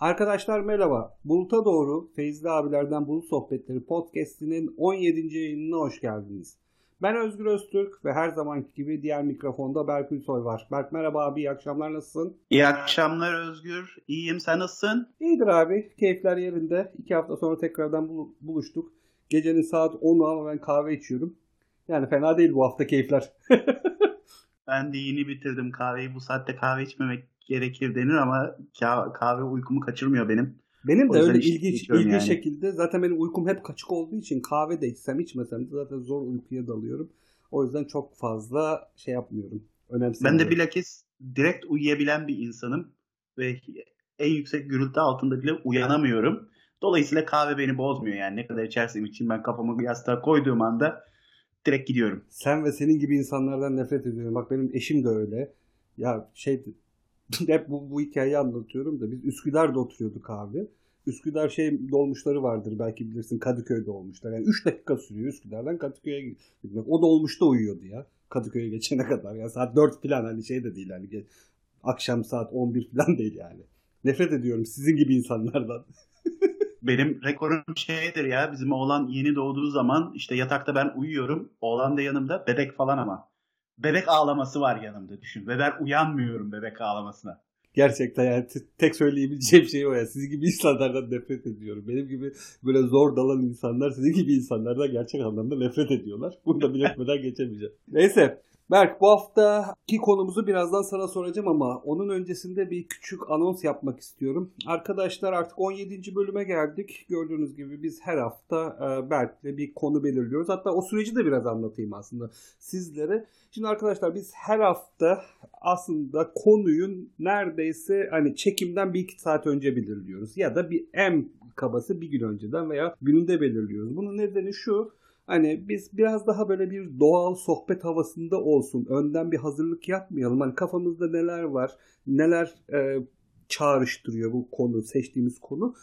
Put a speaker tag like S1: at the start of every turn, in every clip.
S1: Arkadaşlar merhaba. Bulut'a doğru Feyzli abilerden Bulut Sohbetleri podcast'inin 17. yayınına hoş geldiniz. Ben Özgür Öztürk ve her zamanki gibi diğer mikrofonda Berk Ülsoy var. Berk merhaba abi, iyi akşamlar nasılsın?
S2: İyi akşamlar Özgür, iyiyim sen nasılsın?
S1: İyidir abi, keyifler yerinde. İki hafta sonra tekrardan buluştuk. Gecenin saat 10'u ama ben kahve içiyorum. Yani fena değil bu hafta keyifler.
S2: ben de yeni bitirdim kahveyi. Bu saatte kahve içmemek gerekir denir ama kahve uykumu kaçırmıyor benim.
S1: Benim de öyle ilginç ilginç yani. şekilde zaten benim uykum hep kaçık olduğu için kahve de içsem içmesem de zaten zor uykuya dalıyorum. O yüzden çok fazla şey yapmıyorum.
S2: Ben de bilakis direkt uyuyabilen bir insanım ve en yüksek gürültü altında bile uyanamıyorum. Dolayısıyla kahve beni bozmuyor yani ne kadar içersem için ben kafamı yastığa koyduğum anda direkt gidiyorum.
S1: Sen ve senin gibi insanlardan nefret ediyorum. Bak benim eşim de öyle. Ya şey hep bu, bu hikayeyi anlatıyorum da biz Üsküdar'da oturuyorduk abi. Üsküdar şey dolmuşları vardır belki bilirsin Kadıköy'de olmuşlar. Yani 3 dakika sürüyor Üsküdar'dan Kadıköy'e gitmek. O dolmuşta uyuyordu ya. Kadıköy'e geçene kadar. Yani saat 4 falan hani şey de değil hani akşam saat 11 falan değil yani. Nefret ediyorum sizin gibi insanlardan.
S2: Benim rekorum şeydir ya bizim oğlan yeni doğduğu zaman işte yatakta ben uyuyorum. Oğlan da yanımda bebek falan ama bebek ağlaması var yanımda düşün. Ve ben uyanmıyorum bebek ağlamasına.
S1: Gerçekten yani tek söyleyebileceğim şey o ya. Sizin gibi insanlardan nefret ediyorum. Benim gibi böyle zor dalan insanlar sizin gibi insanlardan gerçek anlamda nefret ediyorlar. Bunu da belirtmeden geçemeyeceğim. Neyse Berk bu haftaki konumuzu birazdan sana soracağım ama onun öncesinde bir küçük anons yapmak istiyorum. Arkadaşlar artık 17. bölüme geldik. Gördüğünüz gibi biz her hafta e, Berk'le bir konu belirliyoruz. Hatta o süreci de biraz anlatayım aslında sizlere. Şimdi arkadaşlar biz her hafta aslında konuyun neredeyse hani çekimden bir iki saat önce belirliyoruz. Ya da bir en kabası bir gün önceden veya gününde belirliyoruz. Bunun nedeni şu. Hani biz biraz daha böyle bir doğal sohbet havasında olsun. Önden bir hazırlık yapmayalım. Hani kafamızda neler var, neler e, çağrıştırıyor bu konu, seçtiğimiz konu.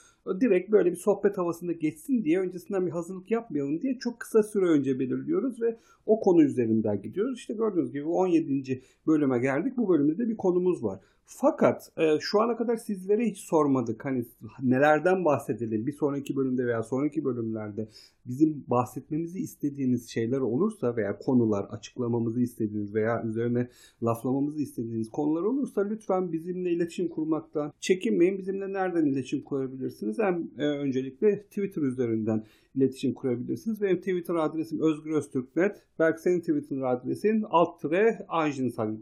S1: Direkt böyle bir sohbet havasında geçsin diye öncesinden bir hazırlık yapmayalım diye çok kısa süre önce belirliyoruz ve o konu üzerinden gidiyoruz. İşte gördüğünüz gibi 17. bölüme geldik. Bu bölümde de bir konumuz var. Fakat e, şu ana kadar sizlere hiç sormadık. Hani nelerden bahsedelim? Bir sonraki bölümde veya sonraki bölümlerde bizim bahsetmemizi istediğiniz şeyler olursa veya konular açıklamamızı istediğiniz veya üzerine laflamamızı istediğiniz konular olursa lütfen bizimle iletişim kurmaktan çekinmeyin. Bizimle nereden iletişim kurabilirsiniz? Hem e, öncelikle Twitter üzerinden iletişim kurabilirsiniz. Benim Twitter adresim Özgür Öztürknet. Belki senin Twitter adresin alt tire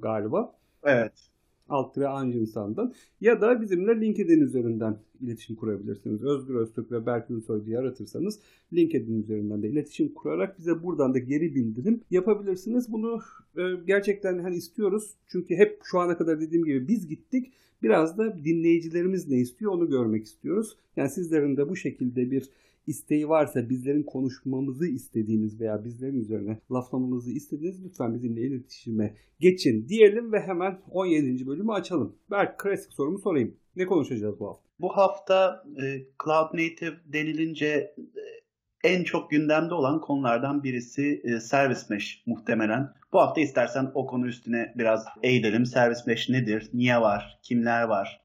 S1: galiba.
S2: Evet
S1: alt tire Anjinsan'dan ya da bizimle LinkedIn üzerinden iletişim kurabilirsiniz. Özgür Öztürk ve Berk Ülsoy diye aratırsanız LinkedIn üzerinden de iletişim kurarak bize buradan da geri bildirim yapabilirsiniz. Bunu e, gerçekten hani istiyoruz. Çünkü hep şu ana kadar dediğim gibi biz gittik. Biraz da dinleyicilerimiz ne istiyor onu görmek istiyoruz. Yani sizlerin de bu şekilde bir isteği varsa bizlerin konuşmamızı istediğiniz veya bizlerin üzerine laflamamızı istediğiniz lütfen bizimle iletişime geçin diyelim ve hemen 17. bölümü açalım. Berk klasik sorumu sorayım. Ne konuşacağız bu hafta?
S2: Bu hafta e, Cloud Native denilince e, en çok gündemde olan konulardan birisi e, Service Mesh muhtemelen. Bu hafta istersen o konu üstüne biraz eğilelim. Service Mesh nedir? Niye var? Kimler var?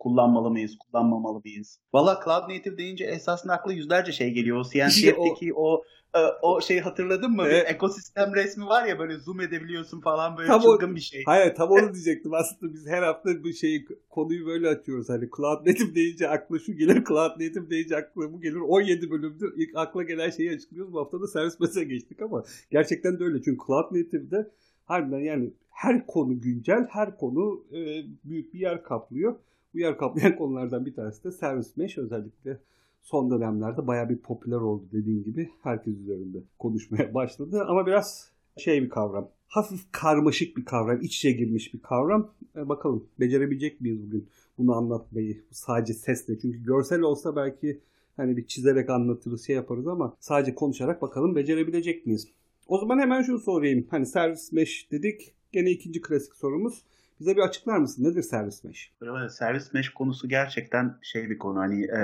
S2: Kullanmalı mıyız, kullanmamalı mıyız? Valla Cloud Native deyince esasında akla yüzlerce şey geliyor. O CNCF'deki o, o e, o şeyi hatırladın mı? Evet. Bir ekosistem resmi var ya böyle zoom edebiliyorsun falan böyle tam çılgın o, bir şey.
S1: Hayır tam onu diyecektim. Aslında biz her hafta bu şeyi konuyu böyle açıyoruz. Hani Cloud Native deyince akla şu gelir, Cloud Native deyince akla bu gelir. 17 bölümdür ilk akla gelen şeyi açıklıyoruz. Bu hafta da servis mesela geçtik ama gerçekten de öyle. Çünkü Cloud Native'de harbiden yani her konu güncel, her konu e, büyük bir yer kaplıyor. Bu yer kaplayan konulardan bir tanesi de servis mesh özellikle son dönemlerde baya bir popüler oldu dediğim gibi. Herkes üzerinde konuşmaya başladı ama biraz şey bir kavram. Hafif karmaşık bir kavram, iç içe girmiş bir kavram. E, bakalım becerebilecek miyiz bugün bunu anlatmayı sadece sesle. Çünkü görsel olsa belki hani bir çizerek anlatırız şey yaparız ama sadece konuşarak bakalım becerebilecek miyiz? O zaman hemen şunu sorayım. Hani servis mesh dedik. Gene ikinci klasik sorumuz. Bize bir açıklar mısın? Nedir servis mesh?
S2: Servis mesh konusu gerçekten şey bir konu. Hani e,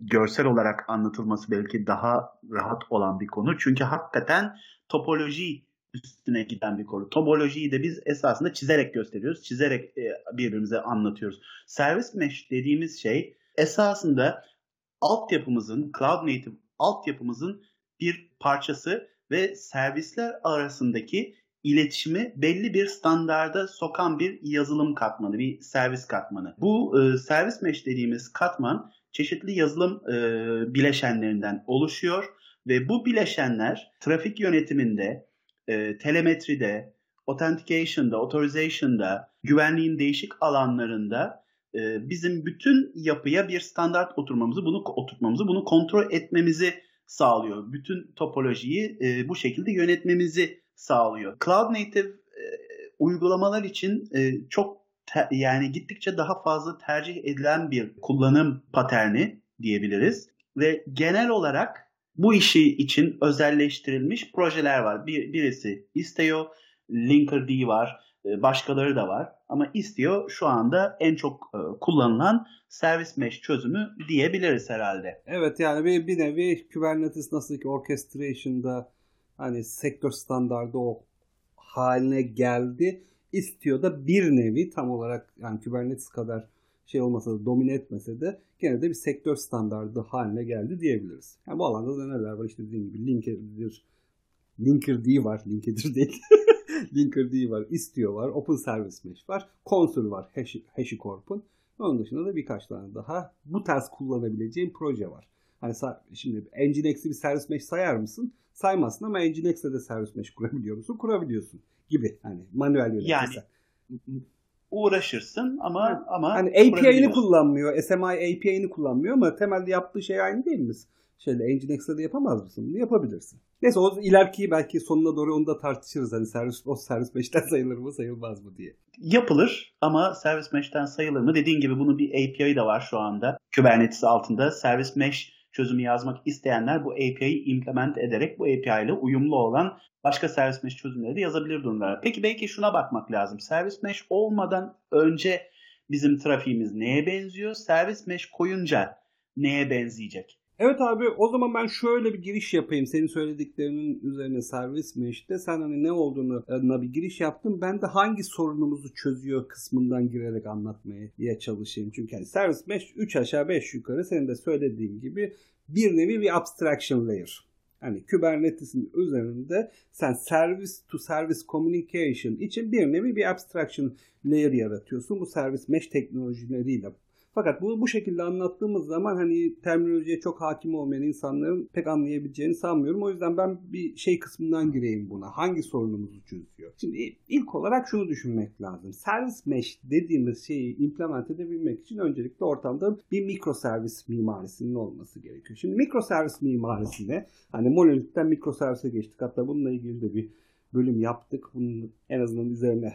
S2: görsel olarak anlatılması belki daha rahat olan bir konu. Çünkü hakikaten topoloji üstüne giden bir konu. Topolojiyi de biz esasında çizerek gösteriyoruz. Çizerek e, birbirimize anlatıyoruz. Servis mesh dediğimiz şey esasında altyapımızın, cloud native altyapımızın bir parçası ve servisler arasındaki iletişimi belli bir standarda sokan bir yazılım katmanı, bir servis katmanı. Bu e, servis mesh dediğimiz katman çeşitli yazılım e, bileşenlerinden oluşuyor ve bu bileşenler trafik yönetiminde, e, telemetride, authentication'da, authorization'da, güvenliğin değişik alanlarında e, bizim bütün yapıya bir standart oturmamızı, bunu oturtmamızı, bunu kontrol etmemizi sağlıyor. Bütün topolojiyi e, bu şekilde yönetmemizi sağlıyor. Cloud native e, uygulamalar için e, çok yani gittikçe daha fazla tercih edilen bir kullanım paterni diyebiliriz ve genel olarak bu işi için özelleştirilmiş projeler var. Bir, birisi Istio, Linkerd var, e, başkaları da var. Ama Istio şu anda en çok kullanılan servis mesh çözümü diyebiliriz herhalde.
S1: Evet yani bir, bir nevi Kubernetes nasıl ki orchestration'da hani sektör standardı o haline geldi. Istio da bir nevi tam olarak yani Kubernetes kadar şey olmasa da domine etmese de gene de bir sektör standardı haline geldi diyebiliriz. Yani bu alanda da neler var işte dediğim gibi Linkerd, Linkerd var, Linkerd değil. Linkerd var, Istio var, Open Service Mesh var, Consul var HashiCorp'un. Onun dışında da birkaç tane daha bu tarz kullanabileceğim proje var. Hani şimdi Nginx'i bir servis mesh sayar mısın? Saymazsın ama Nginx'e de servis mesh kurabiliyor musun? Kurabiliyorsun gibi. Hani manuel yönetirsen.
S2: Yani uğraşırsın ama ha. ama
S1: hani API'ni kullanmıyor. SMI API'ni kullanmıyor ama temelde yaptığı şey aynı değil mi? Şeyde Nginx'de de yapamaz mısın? Bunu yapabilirsin. Neyse o ileriki belki sonuna doğru onu da tartışırız. Hani servis, o servis mesh'ten sayılır mı sayılmaz mı diye.
S2: Yapılır ama servis mesh'ten sayılır mı? Dediğin gibi bunun bir API de var şu anda. Kubernetes altında servis mesh çözümü yazmak isteyenler bu API'yi implement ederek bu API ile uyumlu olan başka servis mesh çözümleri de yazabilir durumlar. Peki belki şuna bakmak lazım. Servis mesh olmadan önce bizim trafiğimiz neye benziyor? Servis mesh koyunca neye benzeyecek?
S1: Evet abi o zaman ben şöyle bir giriş yapayım. Senin söylediklerinin üzerine servis mi işte. Sen hani ne olduğunu adına bir giriş yaptın. Ben de hangi sorunumuzu çözüyor kısmından girerek anlatmaya çalışayım. Çünkü hani servis mesh 3 aşağı 5 yukarı senin de söylediğin gibi bir nevi bir abstraction layer. Hani Kubernetes'in üzerinde sen service to service communication için bir nevi bir abstraction layer yaratıyorsun. Bu servis mesh teknolojileriyle fakat bunu bu şekilde anlattığımız zaman hani terminolojiye çok hakim olmayan insanların pek anlayabileceğini sanmıyorum. O yüzden ben bir şey kısmından gireyim buna. Hangi sorunumuzu çözüyor? Şimdi ilk olarak şunu düşünmek lazım. Service mesh dediğimiz şeyi implement edebilmek için öncelikle ortamda bir mikroservis mimarisinin olması gerekiyor. Şimdi mikroservis mimarisine hani monolitten mikroservise geçtik. Hatta bununla ilgili de bir bölüm yaptık. Bunun en azından üzerine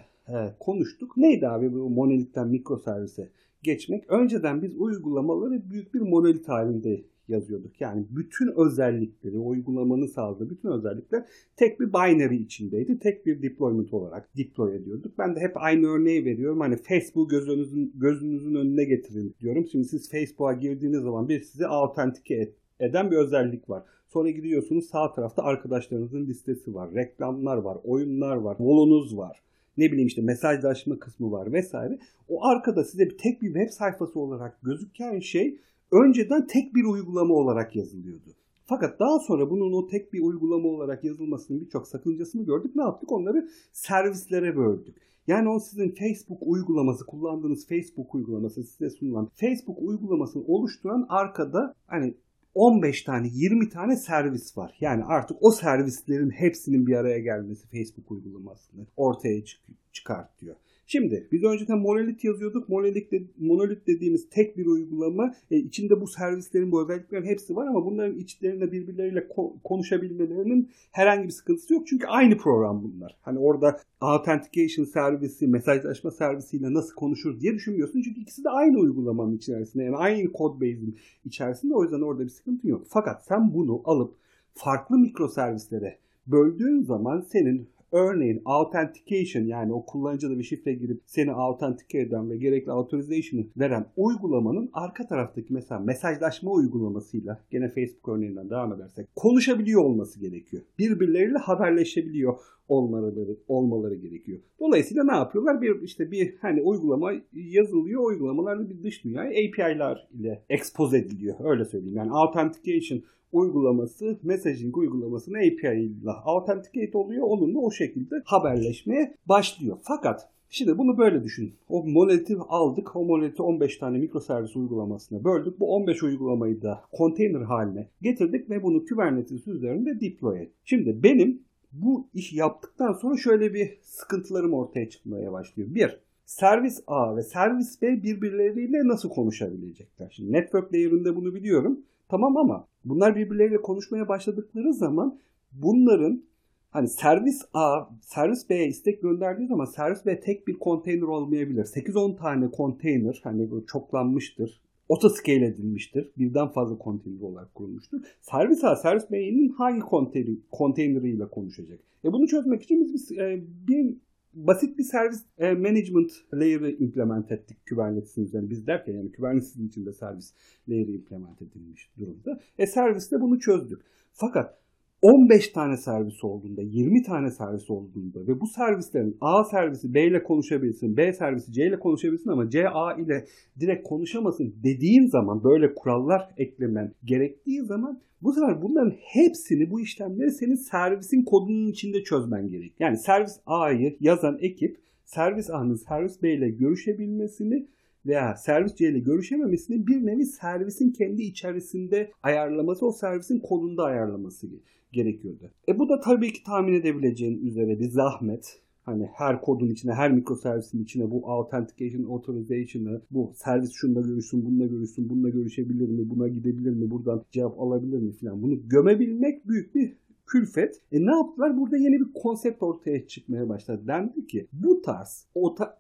S1: konuştuk. Neydi abi bu monolitten mikroservise geçmek. Önceden biz uygulamaları büyük bir monolit halinde yazıyorduk. Yani bütün özellikleri, uygulamanın sağladığı bütün özellikler tek bir binary içindeydi. Tek bir deployment olarak deploy ediyorduk. Ben de hep aynı örneği veriyorum. Hani Facebook gözünüzün, gözünüzün önüne getirin diyorum. Şimdi siz Facebook'a girdiğiniz zaman bir sizi autentike eden bir özellik var. Sonra gidiyorsunuz sağ tarafta arkadaşlarınızın listesi var. Reklamlar var, oyunlar var, volunuz var ne bileyim işte mesajlaşma kısmı var vesaire. O arkada size bir tek bir web sayfası olarak gözüken şey önceden tek bir uygulama olarak yazılıyordu. Fakat daha sonra bunun o tek bir uygulama olarak yazılmasının birçok sakıncasını gördük. Ne yaptık? Onları servislere böldük. Yani o sizin Facebook uygulaması, kullandığınız Facebook uygulaması size sunulan Facebook uygulamasını oluşturan arkada hani 15 tane 20 tane servis var. Yani artık o servislerin hepsinin bir araya gelmesi Facebook uygulamasını ortaya çık çıkartıyor. Şimdi biz önceden monolit yazıyorduk. Monolit, de, monolit dediğimiz tek bir uygulama. E, içinde bu servislerin bu özelliklerin hepsi var ama bunların içlerinde birbirleriyle ko- konuşabilmelerinin herhangi bir sıkıntısı yok. Çünkü aynı program bunlar. Hani orada authentication servisi, mesajlaşma servisiyle nasıl konuşur diye düşünmüyorsun. Çünkü ikisi de aynı uygulamanın içerisinde. Yani aynı code base'in içerisinde. O yüzden orada bir sıkıntı yok. Fakat sen bunu alıp farklı mikro servislere böldüğün zaman senin Örneğin authentication yani o kullanıcıda bir şifre girip seni authenticate eden ve gerekli authorization'ı veren uygulamanın arka taraftaki mesela mesajlaşma uygulamasıyla gene Facebook örneğinden devam edersek konuşabiliyor olması gerekiyor. Birbirleriyle haberleşebiliyor olmaları olmaları gerekiyor. Dolayısıyla ne yapıyorlar? Bir işte bir hani uygulama yazılıyor. Uygulamalar bir dış dünyaya API'lar ile expose ediliyor. Öyle söyleyeyim. Yani authentication uygulaması messaging uygulamasına API ile authenticate oluyor. Onunla o şekilde haberleşmeye başlıyor. Fakat Şimdi bunu böyle düşünün. O monoliti aldık. O monoliti 15 tane mikroservis uygulamasına böldük. Bu 15 uygulamayı da container haline getirdik ve bunu Kubernetes üzerinde deploy ettik. Şimdi benim bu iş yaptıktan sonra şöyle bir sıkıntılarım ortaya çıkmaya başlıyor. Bir, servis A ve servis B birbirleriyle nasıl konuşabilecekler? Şimdi network layer'ında bunu biliyorum. Tamam ama bunlar birbirleriyle konuşmaya başladıkları zaman bunların hani servis A, servis B'ye istek gönderdiği zaman servis B tek bir konteyner olmayabilir. 8-10 tane konteyner hani böyle çoklanmıştır. Otoscale edilmiştir. Birden fazla konteyner olarak kurulmuştur. Servis A, servis B'nin hangi konteyner, konteyneriyle konuşacak? E bunu çözmek için biz e, bir basit bir servis e, management layer'ı implement ettik Kubernetes'in üzerine. Biz derken yani Kubernetes'in içinde servis layer'ı implement edilmiş durumda. E serviste bunu çözdük. Fakat 15 tane servis olduğunda, 20 tane servis olduğunda ve bu servislerin A servisi B ile konuşabilsin, B servisi C ile konuşabilsin ama C A ile direkt konuşamasın dediğin zaman böyle kurallar eklemen gerektiği zaman bu sefer bunların hepsini bu işlemleri senin servisin kodunun içinde çözmen gerek. Yani servis A'yı yazan ekip servis A'nın servis B ile görüşebilmesini veya servis C ile görüşememesini bir nevi servisin kendi içerisinde ayarlaması, o servisin kodunda ayarlaması gerekiyordu. E bu da tabii ki tahmin edebileceğin üzere bir zahmet. Hani her kodun içine, her mikroservisin içine bu authentication, authorization'ı, bu servis şunda görüşsün, bununla görüşsün, bununla görüşebilir mi, buna gidebilir mi, buradan cevap alabilir mi falan. Bunu gömebilmek büyük bir külfet. E ne yaptılar? Burada yeni bir konsept ortaya çıkmaya başladı. Dendi ki bu tarz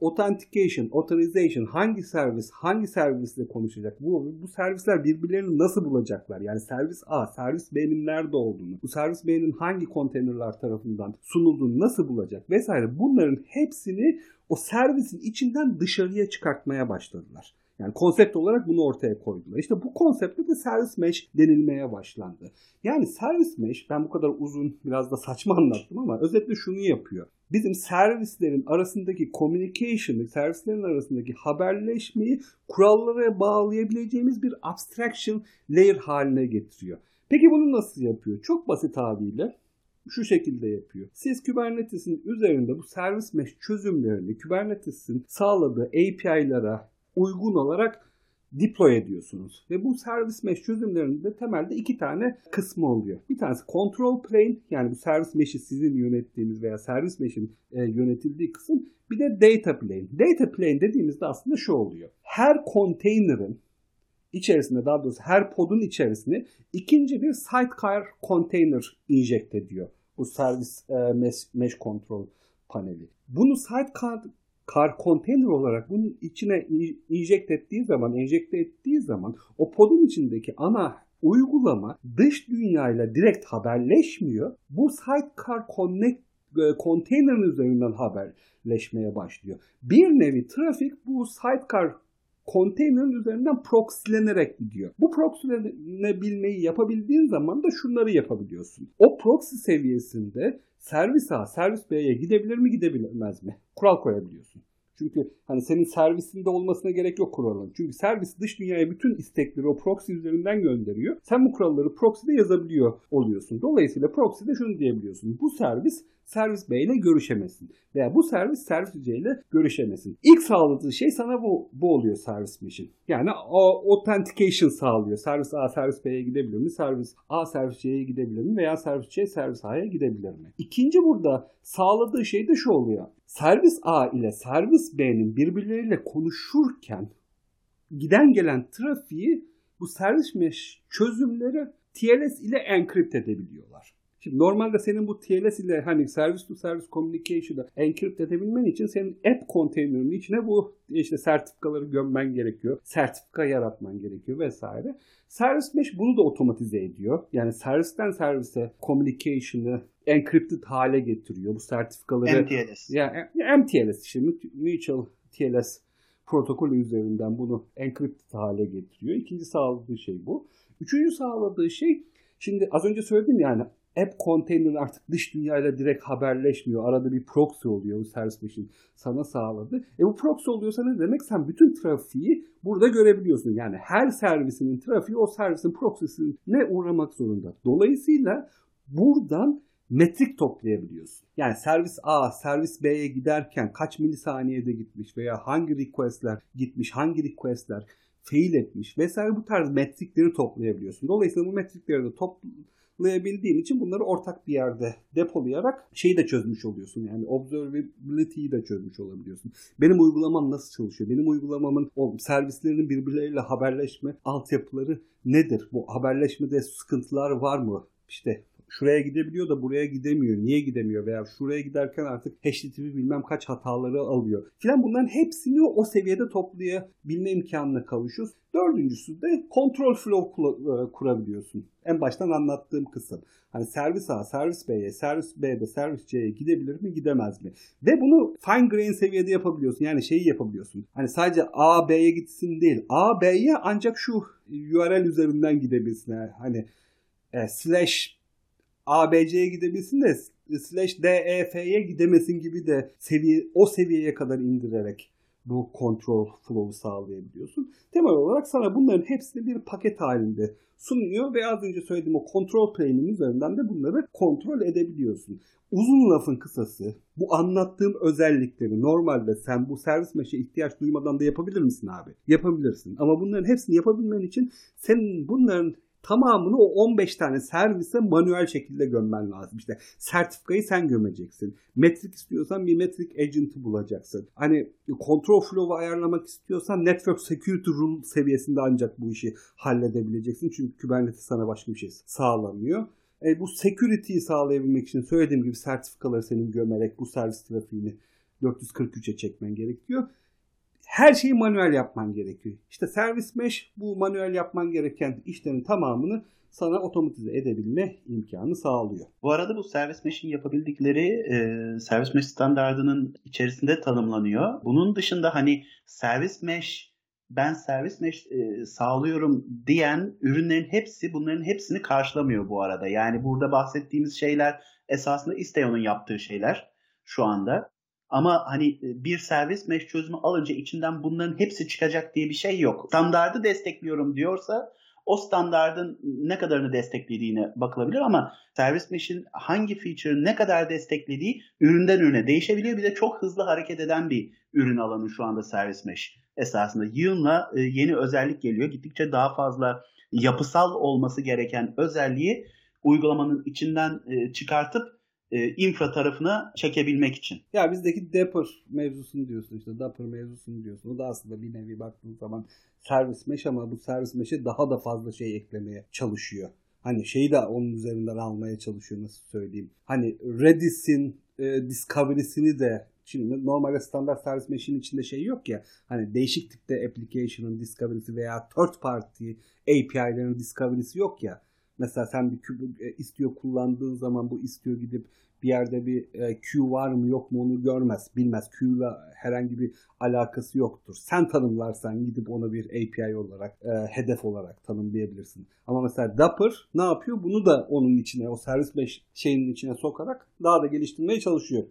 S1: authentication, authorization hangi servis hangi servisle konuşacak? Bu, bu servisler birbirlerini nasıl bulacaklar? Yani servis A, servis B'nin nerede olduğunu, bu servis B'nin hangi konteynerler tarafından sunulduğunu nasıl bulacak vesaire. Bunların hepsini o servisin içinden dışarıya çıkartmaya başladılar. Yani konsept olarak bunu ortaya koydular. İşte bu konsepte de servis mesh denilmeye başlandı. Yani servis mesh ben bu kadar uzun biraz da saçma anlattım ama özetle şunu yapıyor. Bizim servislerin arasındaki communication'ı, servislerin arasındaki haberleşmeyi kurallara bağlayabileceğimiz bir abstraction layer haline getiriyor. Peki bunu nasıl yapıyor? Çok basit abiyle şu şekilde yapıyor. Siz Kubernetes'in üzerinde bu servis mesh çözümlerini Kubernetes'in sağladığı API'lara uygun olarak deploy ediyorsunuz. Ve bu servis mesh çözümlerinde temelde iki tane kısmı oluyor. Bir tanesi control plane yani bu servis mesh'i sizin yönettiğiniz veya servis mesh'in e, yönetildiği kısım. Bir de data plane. Data plane dediğimizde aslında şu oluyor. Her container'ın içerisinde daha doğrusu her podun içerisine ikinci bir sidecar container inject ediyor. Bu servis e, mesh, mesh control paneli. Bunu sidecar kar konteyner olarak bunun içine inject ettiği zaman, enjekte ettiği zaman o podun içindeki ana uygulama dış dünyayla direkt haberleşmiyor. Bu sidecar connect konteynerin üzerinden haberleşmeye başlıyor. Bir nevi trafik bu sidecar konteynerin üzerinden proxylenerek gidiyor. Bu proxylenebilmeyi yapabildiğin zaman da şunları yapabiliyorsun. O proxy seviyesinde servis A, servis B'ye gidebilir mi gidebilmez mi? Kural koyabiliyorsun. Çünkü hani senin servisinde olmasına gerek yok kuralın. Çünkü servis dış dünyaya bütün istekleri o proxy üzerinden gönderiyor. Sen bu kuralları proxy'de yazabiliyor oluyorsun. Dolayısıyla proxy'de şunu diyebiliyorsun. Bu servis servis B ile görüşemesin. Veya bu servis servis C ile görüşemesin. İlk sağladığı şey sana bu, bu oluyor servis mission. Yani o authentication sağlıyor. Servis A servis B'ye gidebilir mi? Servis A servis C'ye gidebilir mi? Veya servis C servis A'ya gidebilir mi? İkinci burada sağladığı şey de şu oluyor. Servis A ile servis B'nin birbirleriyle konuşurken giden gelen trafiği bu servis mesh çözümleri TLS ile enkript edebiliyorlar. Şimdi normalde senin bu TLS ile hani service to service communication'ı encrypt edebilmen için senin app konteynerinin içine bu işte sertifikaları gömmen gerekiyor. Sertifika yaratman gerekiyor vesaire. Service Mesh bunu da otomatize ediyor. Yani servisten servise communication'ı encrypted hale getiriyor. Bu sertifikaları
S2: MTLS.
S1: Ya yani MTLS işte Mutual TLS protokolü üzerinden bunu encrypted hale getiriyor. İkinci sağladığı şey bu. Üçüncü sağladığı şey şimdi az önce söyledim yani app konteyner artık dış dünyayla direkt haberleşmiyor. Arada bir proxy oluyor bu service machine sana sağladı. E bu proxy oluyorsa ne demek? Sen bütün trafiği burada görebiliyorsun. Yani her servisinin trafiği o servisin proxy'sine uğramak zorunda. Dolayısıyla buradan metrik toplayabiliyorsun. Yani servis A, servis B'ye giderken kaç milisaniyede gitmiş veya hangi requestler gitmiş, hangi requestler fail etmiş vesaire bu tarz metrikleri toplayabiliyorsun. Dolayısıyla bu metrikleri de toplayabildiğin için bunları ortak bir yerde depolayarak şeyi de çözmüş oluyorsun. Yani observability'yi de çözmüş olabiliyorsun. Benim uygulamam nasıl çalışıyor? Benim uygulamamın o servislerinin birbirleriyle haberleşme altyapıları nedir? Bu haberleşmede sıkıntılar var mı? İşte şuraya gidebiliyor da buraya gidemiyor. Niye gidemiyor veya şuraya giderken artık HTTP bilmem kaç hataları alıyor. Filan bunların hepsini o seviyede toplayabilme imkanına kavuşuyoruz. Dördüncüsü de control flow e, kurabiliyorsun. En baştan anlattığım kısım. Hani servis A, servis B'ye, servis B'de, servis C'ye gidebilir mi, gidemez mi? Ve bunu fine grain seviyede yapabiliyorsun. Yani şeyi yapabiliyorsun. Hani sadece A, B'ye gitsin değil. A, B'ye ancak şu URL üzerinden gidebilsin. Hani e, slash ABC'ye gidebilsin de slash DEF'ye gidemesin gibi de seviye, o seviyeye kadar indirerek bu kontrol flow'u sağlayabiliyorsun. Temel olarak sana bunların hepsini bir paket halinde sunuyor ve az önce söylediğim o kontrol plane'in üzerinden de bunları kontrol edebiliyorsun. Uzun lafın kısası bu anlattığım özellikleri normalde sen bu servis meşe ihtiyaç duymadan da yapabilir misin abi? Yapabilirsin. Ama bunların hepsini yapabilmen için senin bunların tamamını o 15 tane servise manuel şekilde gömmen lazım. İşte sertifikayı sen gömeceksin. Metrik istiyorsan bir metrik agent'ı bulacaksın. Hani control flow'u ayarlamak istiyorsan network security rule seviyesinde ancak bu işi halledebileceksin. Çünkü Kubernetes sana başka bir şey sağlamıyor. E, bu security'yi sağlayabilmek için söylediğim gibi sertifikaları senin gömerek bu servis trafiğini 443'e çekmen gerekiyor her şeyi manuel yapman gerekiyor. İşte servis mesh bu manuel yapman gereken işlerin tamamını sana otomatize edebilme imkanı sağlıyor.
S2: Bu arada bu servis mesh'in yapabildikleri e, servis mesh standartının içerisinde tanımlanıyor. Bunun dışında hani servis mesh ben servis mesh e, sağlıyorum diyen ürünlerin hepsi bunların hepsini karşılamıyor bu arada. Yani burada bahsettiğimiz şeyler esasında Isteo'nun yaptığı şeyler şu anda. Ama hani e, bir servis mesh çözümü alınca içinden bunların hepsi çıkacak diye bir şey yok. Standardı destekliyorum diyorsa o standardın ne kadarını desteklediğine bakılabilir ama servis mesh'in hangi feature'ı ne kadar desteklediği üründen ürüne değişebiliyor. Bir de çok hızlı hareket eden bir ürün alanı şu anda servis mesh esasında. Yığınla e, yeni özellik geliyor. Gittikçe daha fazla yapısal olması gereken özelliği uygulamanın içinden e, çıkartıp e, infra tarafına çekebilmek için.
S1: Ya bizdeki Dapper mevzusunu diyorsun işte Dapper mevzusunu diyorsun. O da aslında bir nevi baktığın zaman servis mesh ama bu servis mesh'e daha da fazla şey eklemeye çalışıyor. Hani şeyi de onun üzerinden almaya çalışıyor nasıl söyleyeyim. Hani Redis'in e, Discovery'sini de Şimdi normalde standart servis mesh'in içinde şey yok ya. Hani değişik tipte application'ın discovery'si veya third party API'lerin discovery'si yok ya. Mesela sen bir e, istiyor kullandığın zaman bu istiyor gidip bir yerde bir e, Q var mı yok mu onu görmez. Bilmez. Q ile herhangi bir alakası yoktur. Sen tanımlarsan gidip ona bir API olarak e, hedef olarak tanımlayabilirsin. Ama mesela Dapper ne yapıyor? Bunu da onun içine o servis şeyinin içine sokarak daha da geliştirmeye çalışıyor.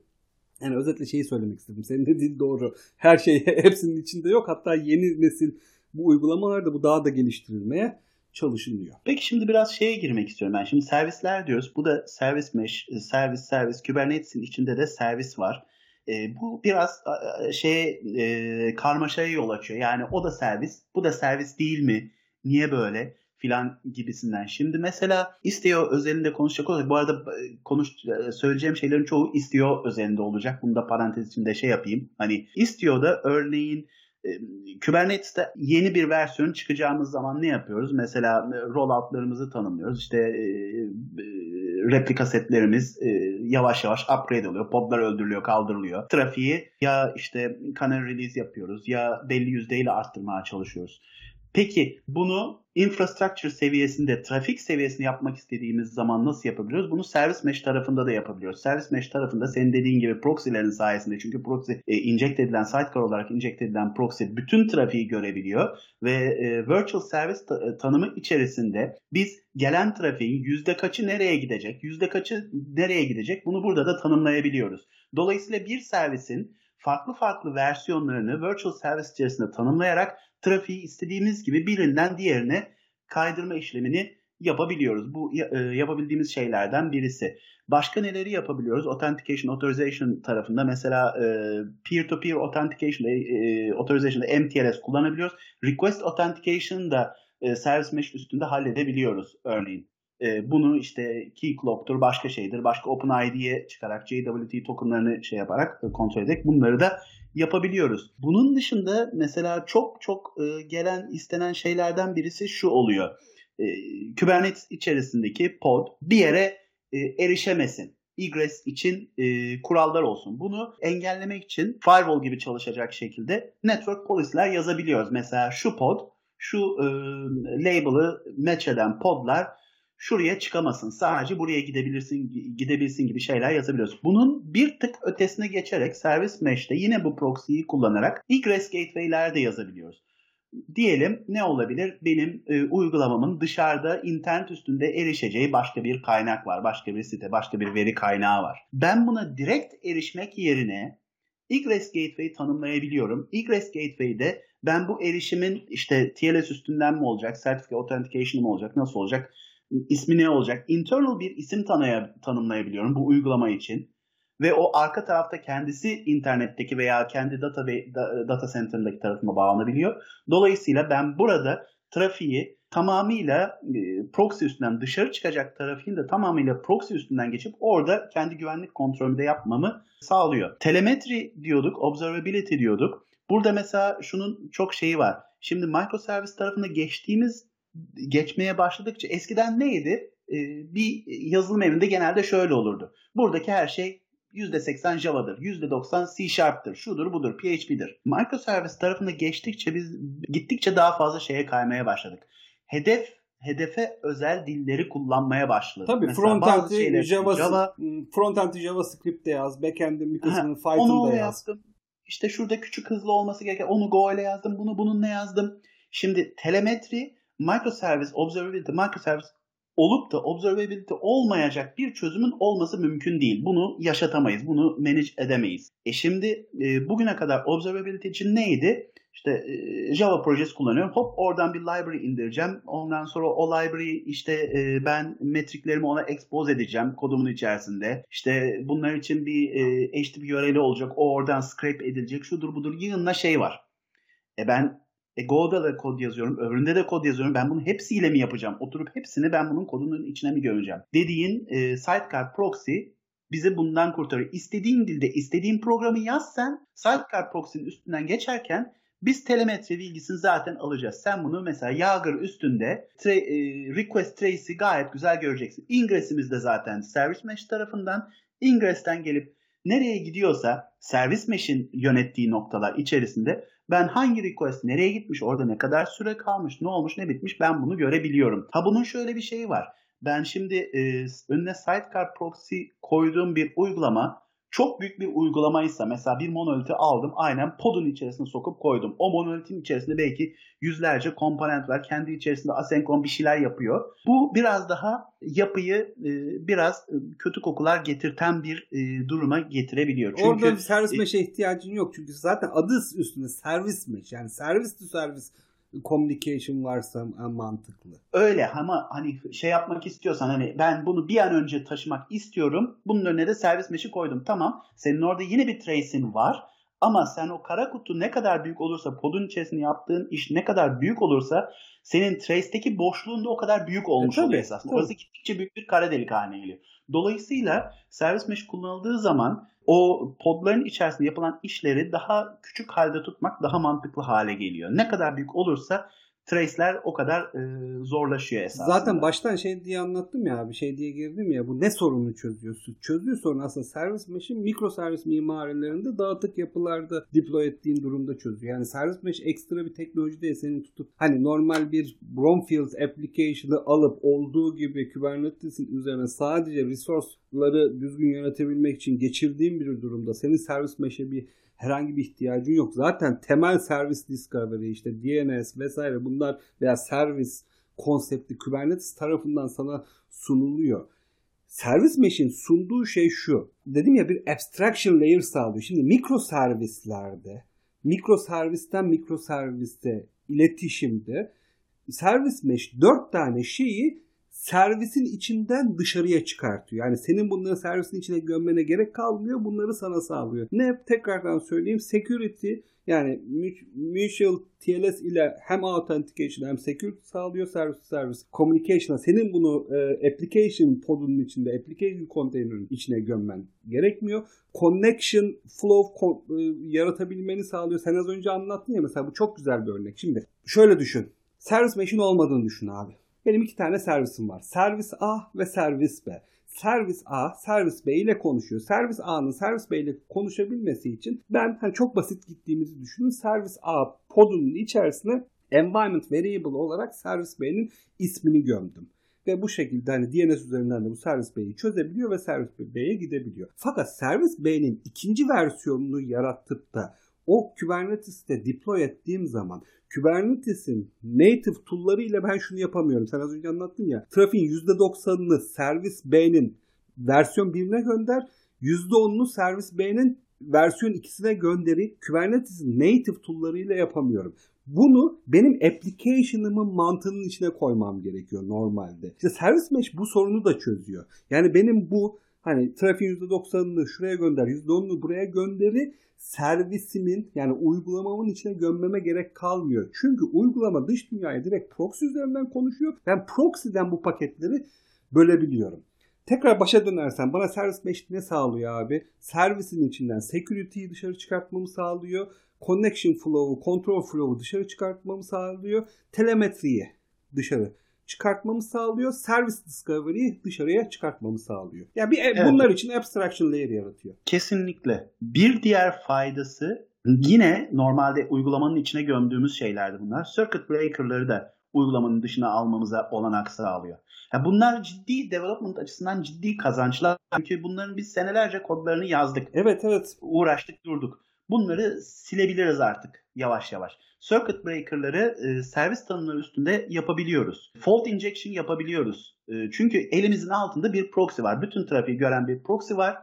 S1: Yani özetle şeyi söylemek istedim. Senin dediğin doğru. Her şey hepsinin içinde yok. Hatta yeni nesil bu uygulamalarda bu daha da geliştirilmeye çalışılıyor.
S2: Peki şimdi biraz şeye girmek istiyorum ben. Şimdi servisler diyoruz. Bu da servis mesh, e, servis servis. Kubernetes'in içinde de servis var. E, bu biraz e, şey e, karmaşaya yol açıyor. Yani o da servis, bu da servis değil mi? Niye böyle? filan gibisinden. Şimdi mesela Istio özelinde konuşacak olursak bu arada e, konuş söyleyeceğim şeylerin çoğu Istio özelinde olacak. Bunu da parantez içinde şey yapayım. Hani Istio'da örneğin Kubernetes'te yeni bir versiyon çıkacağımız zaman ne yapıyoruz? Mesela rolloutlarımızı tanımlıyoruz. İşte replika setlerimiz yavaş yavaş upgrade oluyor. Podlar öldürülüyor, kaldırılıyor. Trafiği ya işte canary release yapıyoruz ya belli yüzdeyle arttırmaya çalışıyoruz. Peki bunu infrastructure seviyesinde, trafik seviyesinde yapmak istediğimiz zaman nasıl yapabiliyoruz? Bunu service mesh tarafında da yapabiliyoruz. Service mesh tarafında senin dediğin gibi proxy'lerin sayesinde çünkü proxy e, inject edilen sidecar olarak inject edilen proxy bütün trafiği görebiliyor ve e, virtual service ta- e, tanımı içerisinde biz gelen trafiğin yüzde kaçı nereye gidecek, yüzde kaçı nereye gidecek bunu burada da tanımlayabiliyoruz. Dolayısıyla bir servisin farklı farklı versiyonlarını virtual service içerisinde tanımlayarak trafiği istediğimiz gibi birinden diğerine kaydırma işlemini yapabiliyoruz. Bu e, yapabildiğimiz şeylerden birisi. Başka neleri yapabiliyoruz? Authentication, Authorization tarafında mesela e, peer-to-peer authentication, e, authorization'da MTLS kullanabiliyoruz. Request Authentication da e, Service Mesh üstünde halledebiliyoruz örneğin. E, bunu işte Keycloak'tur, başka şeydir, başka OpenID'ye çıkarak JWT tokenlarını şey yaparak e, kontrol ederek bunları da yapabiliyoruz. Bunun dışında mesela çok çok e, gelen istenen şeylerden birisi şu oluyor. E, Kubernetes içerisindeki pod bir yere e, erişemesin. Egress için e, kurallar olsun. Bunu engellemek için firewall gibi çalışacak şekilde network polisler yazabiliyoruz. Mesela şu pod, şu e, label'ı match eden podlar şuraya çıkamasın. Sadece buraya gidebilirsin gidebilsin gibi şeyler yazabiliyoruz. Bunun bir tık ötesine geçerek Service Mesh'te yine bu proxy'yi kullanarak egress gateway'ler de yazabiliyoruz. Diyelim ne olabilir? Benim e, uygulamamın dışarıda internet üstünde erişeceği başka bir kaynak var. Başka bir site, başka bir veri kaynağı var. Ben buna direkt erişmek yerine egress gateway tanımlayabiliyorum. Egress gateway'de ben bu erişimin işte TLS üstünden mi olacak, Certificate Authentication mı olacak, nasıl olacak? İsmi ne olacak? Internal bir isim tanıya, tanımlayabiliyorum bu uygulama için. Ve o arka tarafta kendisi internetteki veya kendi data, data center'ındaki tarafıma bağlanabiliyor. Dolayısıyla ben burada trafiği tamamıyla e, proxy üstünden dışarı çıkacak trafiğin de tamamıyla proxy üstünden geçip orada kendi güvenlik kontrolümü de yapmamı sağlıyor. Telemetri diyorduk, observability diyorduk. Burada mesela şunun çok şeyi var. Şimdi microservice tarafında geçtiğimiz geçmeye başladıkça eskiden neydi? Ee, bir yazılım evinde genelde şöyle olurdu. Buradaki her şey %80 Java'dır, %90 C Sharp'tır, şudur budur, PHP'dir. Microservice tarafında geçtikçe biz gittikçe daha fazla şeye kaymaya başladık. Hedef hedefe özel dilleri kullanmaya başladı.
S1: Tabii frontend'i Java, Java frontend'i JavaScript'te yaz, backend'in bir kısmını Python'da yaz. Yazdım.
S2: İşte şurada küçük hızlı olması gereken onu Go ile yazdım, bunu bununla yazdım. Şimdi telemetri microservice, observability, microservice olup da observability olmayacak bir çözümün olması mümkün değil. Bunu yaşatamayız. Bunu manage edemeyiz. E şimdi e, bugüne kadar observability için neydi? İşte e, Java projesi kullanıyorum. Hop oradan bir library indireceğim. Ondan sonra o library işte e, ben metriklerimi ona expose edeceğim kodumun içerisinde. İşte bunlar için bir e, HTTP URL'i olacak. O oradan scrape edilecek. Şudur budur yığınla şey var. E ben e Go'da da kod yazıyorum, öbüründe de kod yazıyorum. Ben bunu hepsiyle mi yapacağım? Oturup hepsini ben bunun kodunun içine mi gömeceğim? Dediğin e, sidecar proxy bizi bundan kurtarıyor. İstediğin dilde istediğin programı yaz sen sidecar proxy'nin üstünden geçerken biz telemetri bilgisini zaten alacağız. Sen bunu mesela Yager üstünde tra- e, request trace'i gayet güzel göreceksin. Ingress'imiz de zaten service mesh tarafından Ingress'ten gelip nereye gidiyorsa servis mesh'in yönettiği noktalar içerisinde ben hangi request nereye gitmiş, orada ne kadar süre kalmış, ne olmuş, ne bitmiş ben bunu görebiliyorum. Ha bunun şöyle bir şeyi var. Ben şimdi e, önüne sidecar proxy koyduğum bir uygulama çok büyük bir uygulamaysa mesela bir monoliti aldım aynen podun içerisine sokup koydum. O monolitin içerisinde belki yüzlerce komponent var. Kendi içerisinde asenkron bir şeyler yapıyor. Bu biraz daha yapıyı e, biraz e, kötü kokular getirten bir e, duruma getirebiliyor.
S1: Çünkü Orada servis mesh'e ihtiyacın yok. Çünkü zaten adı üstünde servis mesh. Yani servis to servis communication varsa mantıklı.
S2: Öyle ama hani şey yapmak istiyorsan hani ben bunu bir an önce taşımak istiyorum. Bunun önüne de servis mesh'i koydum. Tamam. Senin orada yine bir trace'in var. Ama sen o kara kutu ne kadar büyük olursa, podun içerisinde yaptığın iş ne kadar büyük olursa senin trace'teki boşluğun da o kadar büyük olmuş e, oluyor esasında. Orası gittikçe büyük bir kara delik haline geliyor. Dolayısıyla servis mesh kullanıldığı zaman o podların içerisinde yapılan işleri daha küçük halde tutmak daha mantıklı hale geliyor. Ne kadar büyük olursa trace'ler o kadar e, zorlaşıyor esasında.
S1: Zaten baştan şey diye anlattım ya bir şey diye girdim ya bu ne sorunu çözüyorsun? Çözüyor sorun aslında servis mesh'in mikro servis mimarilerinde dağıtık yapılarda deploy ettiğin durumda çözüyor. Yani servis mesh ekstra bir teknoloji değil senin tutup hani normal bir brownfield application'ı alıp olduğu gibi Kubernetes'in üzerine sadece resource'ları düzgün yönetebilmek için geçirdiğin bir durumda senin servis mesh'e bir herhangi bir ihtiyacın yok. Zaten temel servis discovery işte DNS vesaire bunlar veya servis konsepti Kubernetes tarafından sana sunuluyor. Servis mesh'in sunduğu şey şu. Dedim ya bir abstraction layer sağlıyor. Şimdi mikro servislerde mikro servisten mikro serviste iletişimde servis mesh 4 tane şeyi servisin içinden dışarıya çıkartıyor. Yani senin bunları servisin içine gömmene gerek kalmıyor. Bunları sana sağlıyor. Ne? Tekrardan söyleyeyim. Security yani mutual TLS ile hem authentication hem security sağlıyor servis servis. Communication'a senin bunu e, application podunun içinde, application container'ın içine gömmen gerekmiyor. Connection flow e, yaratabilmeni sağlıyor. Sen az önce anlattın ya mesela bu çok güzel bir örnek. Şimdi şöyle düşün. Servis mesh'in olmadığını düşün abi. Benim iki tane servisim var. Servis A ve servis B. Servis A, servis B ile konuşuyor. Servis A'nın servis B ile konuşabilmesi için ben hani çok basit gittiğimizi düşünün. Servis A podunun içerisine environment variable olarak servis B'nin ismini gömdüm. Ve bu şekilde hani DNS üzerinden de bu servis B'yi çözebiliyor ve servis B'ye gidebiliyor. Fakat servis B'nin ikinci versiyonunu yaratıp da o Kubernetes'te deploy ettiğim zaman Kubernetes'in native tool'ları ile ben şunu yapamıyorum. Sen az önce anlattın ya. Trafiğin %90'ını servis B'nin versiyon 1'ine gönder. %10'unu servis B'nin versiyon 2'sine gönderip Kubernetes'in native tool'ları ile yapamıyorum. Bunu benim application'ımın mantığının içine koymam gerekiyor normalde. İşte Service Mesh bu sorunu da çözüyor. Yani benim bu hani trafiğin %90'ını şuraya gönder, %10'unu buraya gönderi servisimin yani uygulamamın içine gömmeme gerek kalmıyor. Çünkü uygulama dış dünyaya direkt proxy üzerinden konuşuyor. Ben proxy'den bu paketleri bölebiliyorum. Tekrar başa dönersen bana servis mesh ne sağlıyor abi? Servisin içinden security'yi dışarı çıkartmamı sağlıyor. Connection flow'u, control flow'u dışarı çıkartmamı sağlıyor. Telemetriyi dışarı çıkartmamı sağlıyor. Service Discovery'i dışarıya çıkartmamı sağlıyor. Yani bir evet. bunlar için abstraction layer yaratıyor.
S2: Kesinlikle. Bir diğer faydası yine normalde uygulamanın içine gömdüğümüz şeylerdi bunlar. Circuit breaker'ları da uygulamanın dışına almamıza olanak sağlıyor. Yani bunlar ciddi development açısından ciddi kazançlar. Çünkü bunların biz senelerce kodlarını yazdık.
S1: Evet evet.
S2: Uğraştık durduk. Bunları silebiliriz artık yavaş yavaş. Circuit breaker'ları e, servis tanımları üstünde yapabiliyoruz. Fault injection yapabiliyoruz. E, çünkü elimizin altında bir proxy var. Bütün trafiği gören bir proxy var.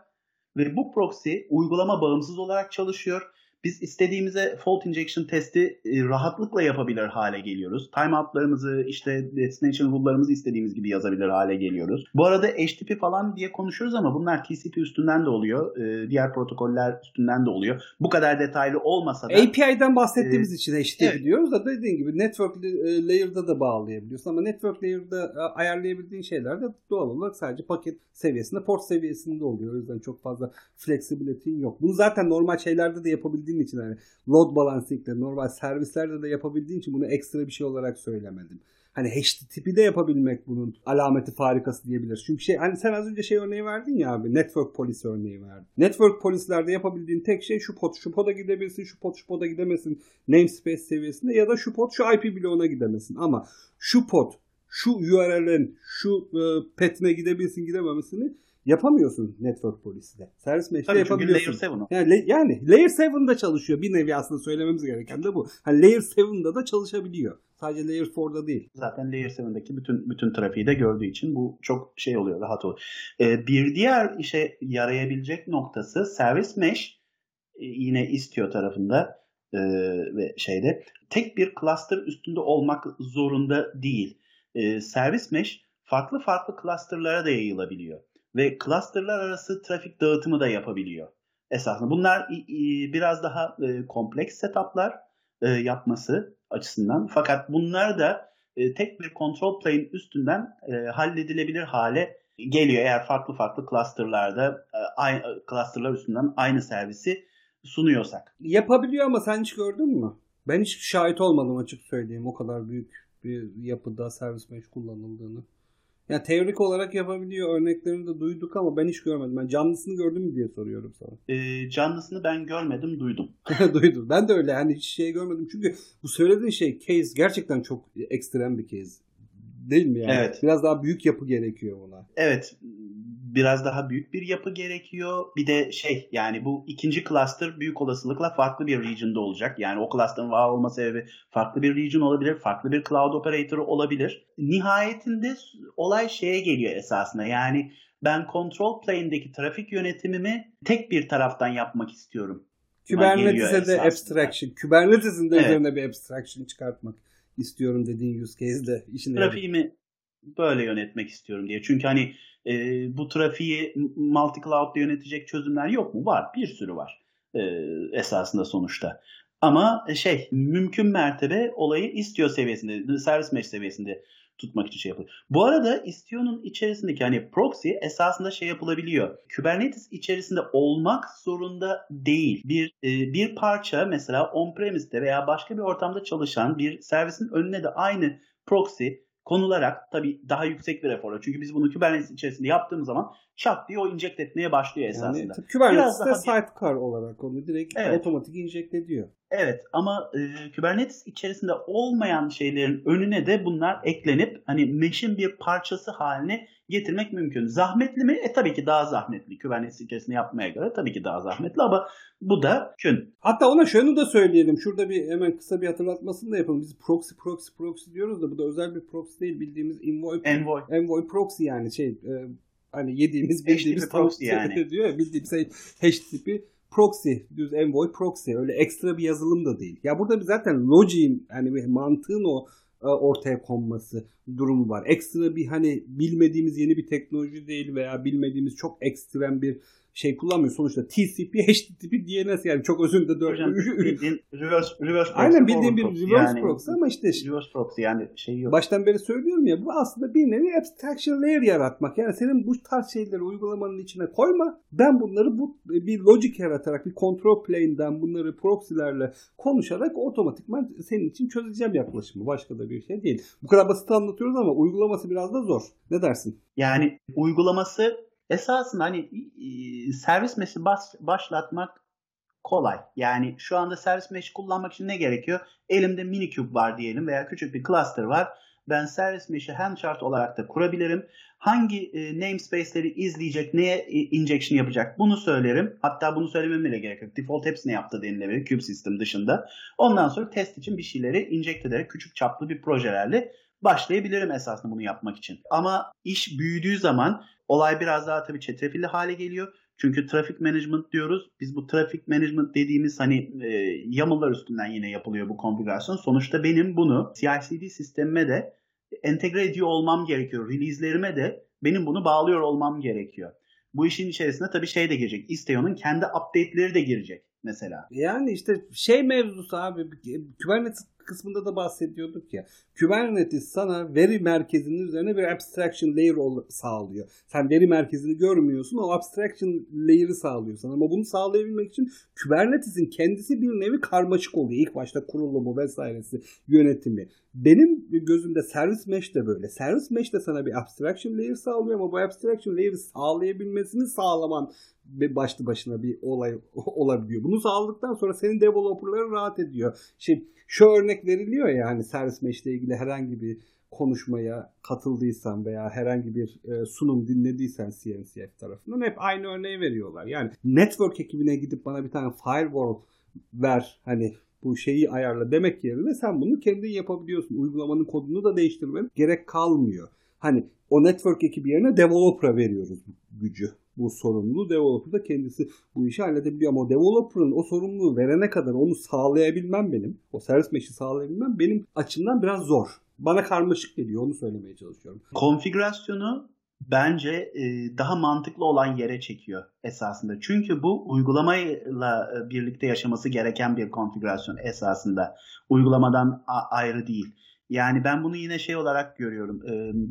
S2: Ve bu proxy uygulama bağımsız olarak çalışıyor biz istediğimize fault injection testi e, rahatlıkla yapabilir hale geliyoruz. Timeout'larımızı işte destination rule'larımızı istediğimiz gibi yazabilir hale geliyoruz. Bu arada HTTP falan diye konuşuyoruz ama bunlar TCP üstünden de oluyor. E, diğer protokoller üstünden de oluyor. Bu kadar detaylı olmasa da.
S1: API'den bahsettiğimiz e, için HTTP evet. diyoruz da dediğin gibi network e, layer'da da bağlayabiliyorsun ama network layer'da ayarlayabildiğin şeyler de doğal olarak sadece paket seviyesinde, port seviyesinde oluyor. O yüzden çok fazla flexibility'in yok. Bunu zaten normal şeylerde de yapabildiğin yapabildiğin için hani load balancing'de normal servislerde de yapabildiğin için bunu ekstra bir şey olarak söylemedim. Hani HTTP'de yapabilmek bunun alameti farikası diyebiliriz. Çünkü şey hani sen az önce şey örneği verdin ya abi network policy örneği verdin. Network polislerde yapabildiğin tek şey şu pod şu poda gidebilirsin, şu pod şu poda gidemesin namespace seviyesinde ya da şu pod şu IP bloğuna gidemesin. Ama şu pod şu URL'in şu e, petine gidebilsin gidememesini yapamıyorsun network poliside. Servis mesh'te yapabiliyorsun. Layer 7 yani, yani Layer 7'da çalışıyor. Bir nevi aslında söylememiz gereken de bu. Hani Layer 7'da da çalışabiliyor. Sadece Layer 4'da değil.
S2: Zaten Layer 7'deki bütün bütün trafiği de gördüğü için bu çok şey oluyor, rahat oluyor. Ee, bir diğer işe yarayabilecek noktası servis mesh e, yine istiyor tarafında e, ve şeyde tek bir cluster üstünde olmak zorunda değil. E, servis mesh farklı farklı clusterlara da yayılabiliyor ve clusterlar arası trafik dağıtımı da yapabiliyor. Esasında bunlar biraz daha e, kompleks setuplar e, yapması açısından. Fakat bunlar da e, tek bir control plane üstünden halledilebilir hale geliyor eğer farklı farklı clusterlarda clusterlar üstünden aynı servisi sunuyorsak.
S1: Yapabiliyor ama sen hiç gördün mü? Ben hiç şahit olmadım açık söyleyeyim o kadar büyük bir yapıda servis mesh kullanıldığını. Yani teorik olarak yapabiliyor. Örneklerini de duyduk ama ben hiç görmedim. Ben canlısını gördüm mü diye soruyorum sana.
S2: E, canlısını ben görmedim, duydum.
S1: duydum. Ben de öyle. Yani hiç şey görmedim. Çünkü bu söylediğin şey case gerçekten çok ekstrem bir case. Değil mi yani?
S2: Evet.
S1: Biraz daha büyük yapı gerekiyor buna.
S2: Evet. Biraz daha büyük bir yapı gerekiyor. Bir de şey yani bu ikinci cluster büyük olasılıkla farklı bir region'da olacak. Yani o cluster'ın var olma sebebi farklı bir region olabilir. Farklı bir cloud operator olabilir. Nihayetinde olay şeye geliyor esasında. Yani ben control plane'deki trafik yönetimimi tek bir taraftan yapmak istiyorum.
S1: Kubernetes'e de abstraction. Kubernetes'in de evet. üzerine bir abstraction çıkartmak istiyorum dediğin use case'de işin
S2: Trafiğimi böyle yönetmek istiyorum diye. Çünkü hani e, bu trafiği multi cloud'da yönetecek çözümler yok mu? Var. Bir sürü var. E, esasında sonuçta. Ama şey mümkün mertebe olayı istiyor seviyesinde, servis mesh seviyesinde tutmak için şey yapıyor. Bu arada Istio'nun içerisindeki hani proxy esasında şey yapılabiliyor. Kubernetes içerisinde olmak zorunda değil. Bir e, bir parça mesela on-premise'te veya başka bir ortamda çalışan bir servisin önüne de aynı proxy konularak tabii daha yüksek bir eforla. Çünkü biz bunu Kubernetes içerisinde yaptığımız zaman çat diye o inject etmeye başlıyor esasında. Yani,
S1: Kubernetes'te sidecar olarak onu direkt evet. otomatik inject ediyor.
S2: Evet ama e, Kubernetes içerisinde olmayan şeylerin önüne de bunlar eklenip hani mesh'in bir parçası haline getirmek mümkün. Zahmetli mi? E tabii ki daha zahmetli. Kubernetes içerisinde yapmaya göre tabii ki daha zahmetli ama bu da kün.
S1: Hatta ona şunu da söyleyelim. Şurada bir hemen kısa bir hatırlatmasını da yapalım. Biz proxy proxy proxy diyoruz da bu da özel bir proxy değil. Bildiğimiz envoy,
S2: envoy.
S1: envoy proxy yani şey e, hani yediğimiz bildiğimiz proxy yani. diyor ya bildiğimiz şey HTTP proxy, düz envoy proxy. Öyle ekstra bir yazılım da değil. Ya burada zaten logic'in hani mantığın o e, ortaya konması durumu var. Ekstra bir hani bilmediğimiz yeni bir teknoloji değil veya bilmediğimiz çok ekstrem bir şey kullanmıyor. Sonuçta TCP, HTTP, DNS yani çok özünde dört.
S2: Hocam bildiğin reverse, reverse proxy.
S1: Aynen bildiğin bir reverse yani, proxy ama işte
S2: reverse proxy yani şey yok.
S1: Baştan beri söylüyorum ya bu aslında bir nevi abstraction layer yaratmak. Yani senin bu tarz şeyleri uygulamanın içine koyma. Ben bunları bu bir logic yaratarak bir control plane'den bunları proxy'lerle konuşarak otomatikman senin için çözeceğim yaklaşımı. Başka da bir şey değil. Bu kadar basit anlatıyoruz ama uygulaması biraz da zor. Ne dersin?
S2: Yani uygulaması esasında hani servis mesh'i başlatmak kolay. Yani şu anda servis mesh'i kullanmak için ne gerekiyor? Elimde minikube var diyelim veya küçük bir cluster var. Ben servis mesh'i handchart olarak da kurabilirim. Hangi e, namespace'leri izleyecek, neye e, injection yapacak bunu söylerim. Hatta bunu söylemem bile gerek yok. Default hepsini yaptı denilebilir kube system dışında. Ondan sonra test için bir şeyleri inject ederek küçük çaplı bir projelerle başlayabilirim esasında bunu yapmak için. Ama iş büyüdüğü zaman olay biraz daha tabii çetrefilli hale geliyor. Çünkü trafik management diyoruz. Biz bu trafik management dediğimiz hani e, YAML'lar üstünden yine yapılıyor bu konfigürasyon. Sonuçta benim bunu CI/CD sistemime de entegre ediyor olmam gerekiyor. Release'lerime de benim bunu bağlıyor olmam gerekiyor. Bu işin içerisinde tabii şey de girecek. Isteo'nun kendi update'leri de girecek mesela.
S1: Yani işte şey mevzusu abi Kubernetes kısmında da bahsediyorduk ya. Kubernetes sana veri merkezinin üzerine bir abstraction layer sağlıyor. Sen veri merkezini görmüyorsun o abstraction layer'ı sağlıyor sana. Ama bunu sağlayabilmek için Kubernetes'in kendisi bir nevi karmaşık oluyor. İlk başta kurulumu vesairesi yönetimi. Benim gözümde servis mesh de böyle. Servis mesh de sana bir abstraction layer sağlıyor ama bu abstraction layer'ı sağlayabilmesini sağlaman başlı başına bir olay olabiliyor. Bunu sağladıktan sonra senin developerların rahat ediyor. Şey, şu örnek veriliyor ya hani servis mesh ile ilgili herhangi bir konuşmaya katıldıysan veya herhangi bir e, sunum dinlediysen CNCF tarafından hep aynı örneği veriyorlar. Yani network ekibine gidip bana bir tane firewall ver hani bu şeyi ayarla demek yerine sen bunu kendin yapabiliyorsun. Uygulamanın kodunu da değiştirmen gerek kalmıyor. Hani o network ekibi yerine developer'a veriyoruz gücü bu sorumluluğu developer da kendisi bu işi halledebiliyor. Ama developer'ın o sorumluluğu verene kadar onu sağlayabilmem benim, o servis meşi sağlayabilmem benim açımdan biraz zor. Bana karmaşık geliyor onu söylemeye çalışıyorum.
S2: Konfigürasyonu bence e, daha mantıklı olan yere çekiyor esasında. Çünkü bu uygulamayla e, birlikte yaşaması gereken bir konfigürasyon esasında. Uygulamadan ayrı değil. Yani ben bunu yine şey olarak görüyorum.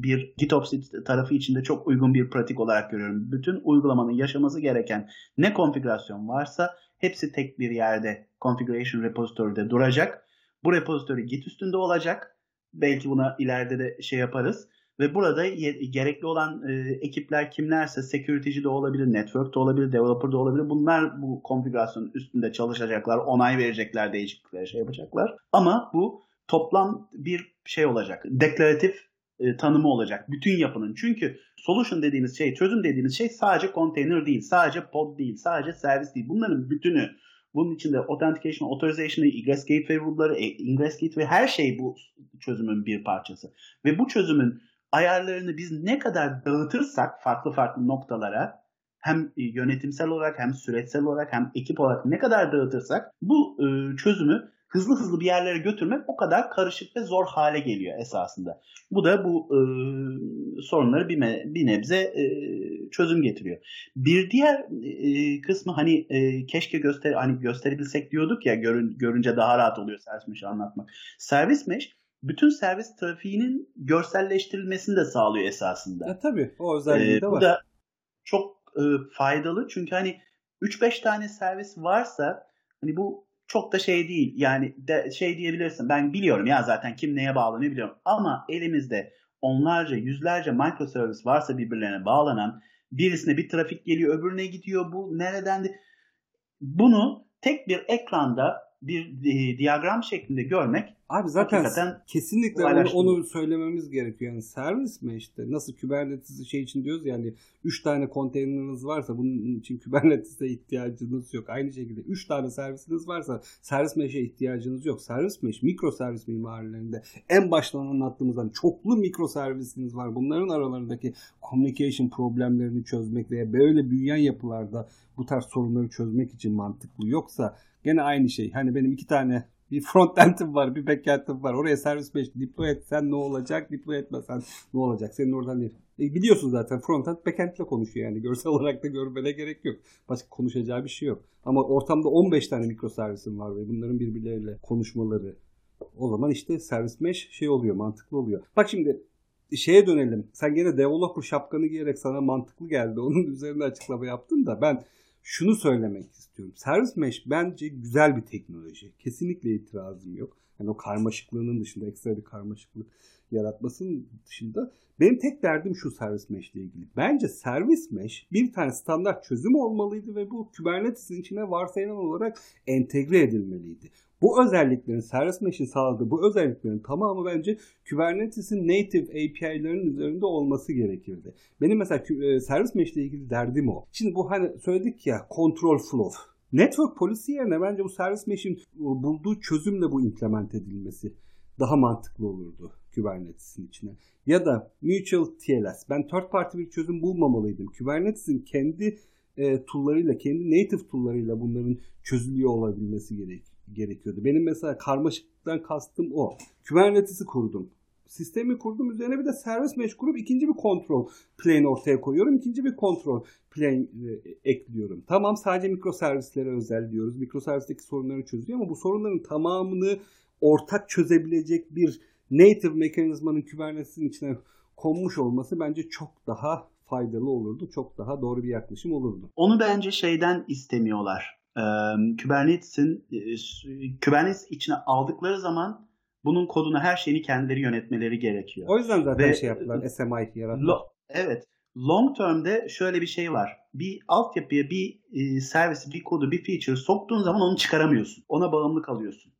S2: Bir GitOps tarafı içinde çok uygun bir pratik olarak görüyorum. Bütün uygulamanın yaşaması gereken ne konfigürasyon varsa hepsi tek bir yerde configuration repository'de duracak. Bu repository Git üstünde olacak. Belki buna ileride de şey yaparız. Ve burada gerekli olan e, ekipler kimlerse security'ci de olabilir, network de olabilir, developer de olabilir. Bunlar bu konfigürasyonun üstünde çalışacaklar, onay verecekler, değişiklikler şey yapacaklar. Ama bu toplam bir şey olacak. Deklaratif e, tanımı olacak bütün yapının. Çünkü solution dediğimiz şey, çözüm dediğimiz şey sadece container değil, sadece pod değil, sadece servis değil. Bunların bütünü bunun içinde authentication, authorization, ingress gateway rule'ları, e, ingress gateway her şey bu çözümün bir parçası. Ve bu çözümün ayarlarını biz ne kadar dağıtırsak farklı farklı noktalara hem e, yönetimsel olarak hem süreçsel olarak hem ekip olarak ne kadar dağıtırsak bu e, çözümü hızlı hızlı bir yerlere götürmek o kadar karışık ve zor hale geliyor esasında. Bu da bu e, sorunları bir, me, bir nebze e, çözüm getiriyor. Bir diğer e, kısmı hani e, keşke göster hani gösterebilsek diyorduk ya görün, görünce daha rahat oluyor servis mesh anlatmak. Servis mesh bütün servis trafiğinin görselleştirilmesini de sağlıyor esasında.
S1: Ya tabii o özelliği
S2: ee,
S1: de
S2: var. Bu da çok e, faydalı çünkü hani 3-5 tane servis varsa hani bu çok da şey değil. Yani de, şey diyebilirsin. Ben biliyorum ya zaten kim neye bağlanıyor biliyorum. Ama elimizde onlarca, yüzlerce microservice varsa birbirlerine bağlanan birisine bir trafik geliyor, öbürüne gidiyor. Bu nereden de bunu tek bir ekranda bir e, diyagram şeklinde görmek
S1: Abi zaten kesinlikle onu, onu söylememiz gerekiyor. Yani servis mi işte nasıl Kubernetes şey için diyoruz yani 3 tane konteyneriniz varsa bunun için Kubernetes'e ihtiyacınız yok. Aynı şekilde 3 tane servisiniz varsa servis mesh'e ihtiyacınız yok. Servis mesh mikro servis mimarilerinde en baştan anlattığımızdan çoklu mikro servisiniz var. Bunların aralarındaki communication problemlerini çözmek veya böyle büyüyen yapılarda bu tarz sorunları çözmek için mantıklı. Yoksa gene aynı şey. Hani benim iki tane bir frontend'im var, bir backend'im var. Oraya servis mesh deploy etsen ne olacak, deploy etmesen ne olacak? Senin oradan değil. E biliyorsun zaten frontend backend ile konuşuyor yani. Görsel olarak da görmene gerek yok. Başka konuşacağı bir şey yok. Ama ortamda 15 tane mikroservisim var ve bunların birbirleriyle konuşmaları. O zaman işte servis mesh şey oluyor, mantıklı oluyor. Bak şimdi şeye dönelim. Sen gene developer şapkanı giyerek sana mantıklı geldi. Onun üzerinde açıklama yaptın da ben şunu söylemek istiyorum. Service Mesh bence güzel bir teknoloji. Kesinlikle itirazım yok. Yani o karmaşıklığının dışında ekstra bir karmaşıklık yaratmasının dışında benim tek derdim şu Service Mesh ile ilgili. Bence Service Mesh bir tane standart çözüm olmalıydı ve bu Kubernetes'in içine varsayılan olarak entegre edilmeliydi. Bu özelliklerin Service Mesh'in sağladığı bu özelliklerin tamamı bence Kubernetes'in native API'lerin üzerinde olması gerekirdi. Benim mesela e, Service Mesh ile ilgili derdim o. Şimdi bu hani söyledik ya control flow. Network policy yerine bence bu Service Mesh'in bulduğu çözümle bu implement edilmesi daha mantıklı olurdu Kubernetes'in içine. Ya da Mutual TLS. Ben third party bir çözüm bulmamalıydım. Kubernetes'in kendi e, tool'larıyla, kendi native tool'larıyla bunların çözülüyor olabilmesi gerekiyor gerekiyordu. Benim mesela karmaşıklıktan kastım o. Kubernetes'i kurdum. Sistemi kurdum. Üzerine bir de servis mesh kurup ikinci bir kontrol plane ortaya koyuyorum. İkinci bir kontrol plane e, ekliyorum. Tamam sadece mikro servislere özel diyoruz. Mikro servisteki sorunları çözüyor ama bu sorunların tamamını ortak çözebilecek bir native mekanizmanın Kubernetes'in içine konmuş olması bence çok daha faydalı olurdu. Çok daha doğru bir yaklaşım olurdu.
S2: Onu bence şeyden istemiyorlar e, Kubernetes'in e, Kubernetes içine aldıkları zaman bunun kodunu her şeyini kendileri yönetmeleri gerekiyor.
S1: O yüzden zaten Ve, şey yaptılar SMI yarattılar. Lo,
S2: evet. Long term'de şöyle bir şey var. Bir altyapıya bir e, servis, bir kodu, bir feature soktuğun zaman onu çıkaramıyorsun. Ona bağımlı kalıyorsun.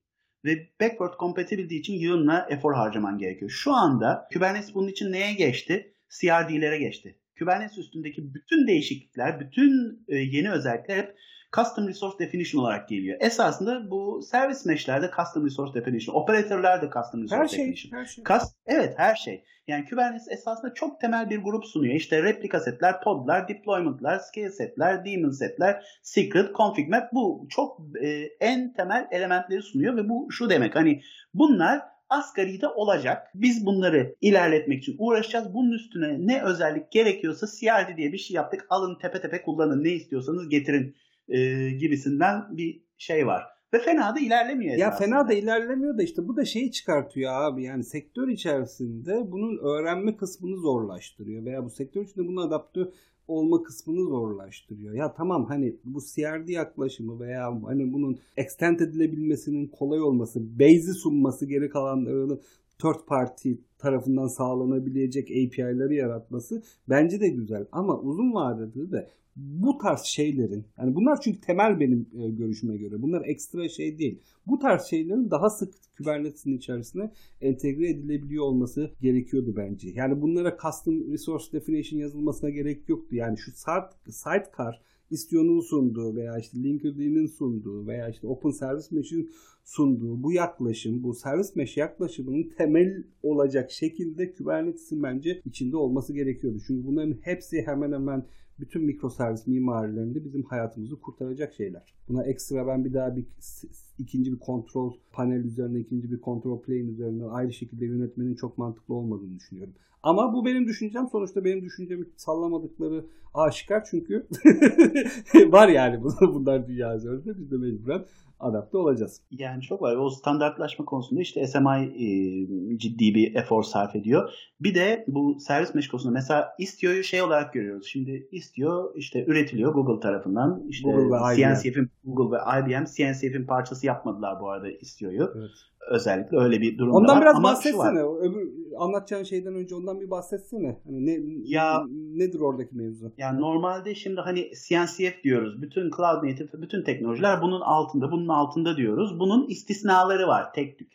S2: Ve backward compatibility için yığınla efor harcaman gerekiyor. Şu anda Kubernetes bunun için neye geçti? CRD'lere geçti. Kubernetes üstündeki bütün değişiklikler, bütün e, yeni özellikler hep Custom Resource Definition olarak geliyor. Esasında bu service mesh'lerde Custom Resource Definition, operatörlerde Custom Resource her şey, Definition. Her şey. Cust, evet her şey. Yani Kubernetes esasında çok temel bir grup sunuyor. İşte replika setler, podlar, deployment'lar, scale setler, daemon setler, secret, config map bu çok e, en temel elementleri sunuyor ve bu şu demek hani bunlar asgaride olacak. Biz bunları ilerletmek için uğraşacağız. Bunun üstüne ne özellik gerekiyorsa CRD diye bir şey yaptık. Alın tepe tepe kullanın. Ne istiyorsanız getirin e, gibisinden bir şey var. Ve fena da ilerlemiyor
S1: Ya fena da ilerlemiyor da işte bu da şeyi çıkartıyor abi. Yani sektör içerisinde bunun öğrenme kısmını zorlaştırıyor. Veya bu sektör içinde bunu adapte olma kısmını zorlaştırıyor. Ya tamam hani bu CRD yaklaşımı veya hani bunun extend edilebilmesinin kolay olması, base'i sunması geri kalanlarını third party tarafından sağlanabilecek API'ları yaratması bence de güzel. Ama uzun vadede de bu tarz şeylerin yani bunlar çünkü temel benim e, görüşüme göre. Bunlar ekstra şey değil. Bu tarz şeylerin daha sık Kubernetes'in içerisine entegre edilebiliyor olması gerekiyordu bence. Yani bunlara custom resource definition yazılmasına gerek yoktu. Yani şu sidecar Istio'nun sunduğu veya işte Linker'in sunduğu veya işte Open Service Mesh'in sunduğu bu yaklaşım, bu Service Mesh yaklaşımının temel olacak şekilde Kubernetes'in bence içinde olması gerekiyordu. Çünkü bunların hepsi hemen hemen bütün mikroservis mimarilerinde bizim hayatımızı kurtaracak şeyler. Buna ekstra ben bir daha bir ikinci bir kontrol panel üzerine, ikinci bir kontrol plane üzerine ayrı şekilde yönetmenin çok mantıklı olmadığını düşünüyorum. Ama bu benim düşüncem. Sonuçta benim düşüncemi sallamadıkları aşikar çünkü var yani bunlar dünya üzerinde. Biz de mecburen adapte olacağız.
S2: Yani çok var. O standartlaşma konusunda işte SMI e, ciddi bir efor sarf ediyor. Bir de bu servis mesh konusunda mesela Istio'yu şey olarak görüyoruz. Şimdi Istio işte üretiliyor Google tarafından. İşte Google ve CNCF'in Google ve IBM CNCF'in parçası yapmadılar bu arada Istio'yu. Evet. Özellikle öyle bir durum
S1: ondan
S2: var.
S1: biraz Ama bahsetsene. Öbür anlatacağın şeyden önce ondan bir bahsetsene. Hani ne ya nedir oradaki mevzu?
S2: Yani normalde şimdi hani CNCF diyoruz. Bütün cloud native, bütün teknolojiler bunun altında, bunun altında diyoruz. Bunun istisnaları var tek tük.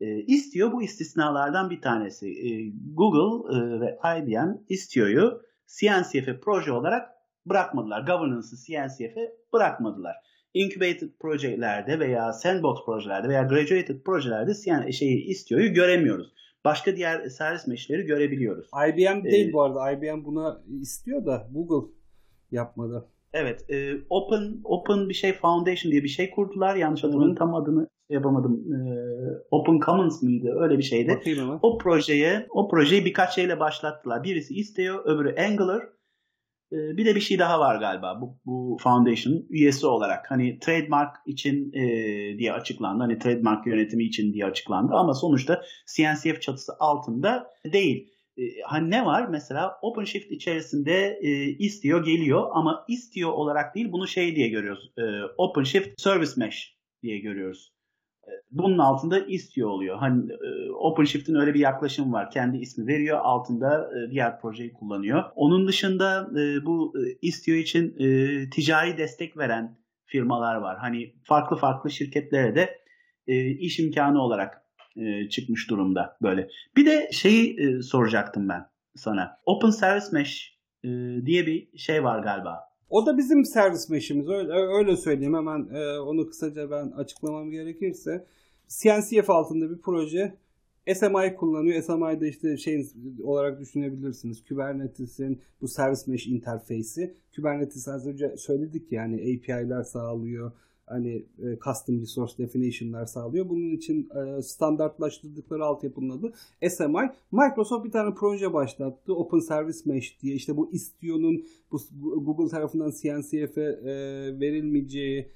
S2: E, istiyor bu istisnalardan bir tanesi. E, Google e, ve IBM istiyor'yu CNCF'e proje olarak bırakmadılar. Governance'ı CNCF'e bırakmadılar. Incubated projelerde veya sandbox projelerde veya graduated projelerde yani şeyi istiyor'yu göremiyoruz. Başka diğer servis meşleri görebiliyoruz.
S1: IBM değil ee, bu arada. IBM buna istiyor da Google yapmadı.
S2: Evet. E, Open Open bir şey Foundation diye bir şey kurdular. Yanlış hatırlamıyorum. Tam adını şey yapamadım. E, Open Commons mıydı? Öyle bir şeydi. O projeye o projeyi birkaç şeyle başlattılar. Birisi istiyor, öbürü Angular. E, bir de bir şey daha var galiba bu, bu foundation üyesi olarak. Hani trademark için e, diye açıklandı. Hani trademark yönetimi için diye açıklandı. Ama sonuçta CNCF çatısı altında değil. E, hani ne var? Mesela OpenShift içerisinde e, Istio geliyor ama Istio olarak değil bunu şey diye görüyoruz. E, OpenShift Service Mesh diye görüyoruz. E, bunun altında Istio oluyor. Hani e, OpenShift'in öyle bir yaklaşım var. Kendi ismi veriyor, altında e, diğer projeyi kullanıyor. Onun dışında e, bu Istio için ticari destek veren firmalar var. Hani farklı farklı şirketlere de iş imkanı olarak çıkmış durumda böyle. Bir de şeyi soracaktım ben sana. Open Service Mesh diye bir şey var galiba.
S1: O da bizim servis mesh'imiz. Öyle, öyle söyleyeyim hemen e, onu kısaca ben açıklamam gerekirse. CNCF altında bir proje. SMI kullanıyor. SMI'de işte şey olarak düşünebilirsiniz. Kubernetes'in bu servis mesh interface'i. Kubernetes az önce söyledik yani API'ler sağlıyor hani e, custom resource definition'lar sağlıyor. Bunun için e, standartlaştırdıkları altyapının adı SMI. Microsoft bir tane proje başlattı. Open Service Mesh diye. İşte bu Istio'nun bu Google tarafından CNCF'e e, verilmeyeceği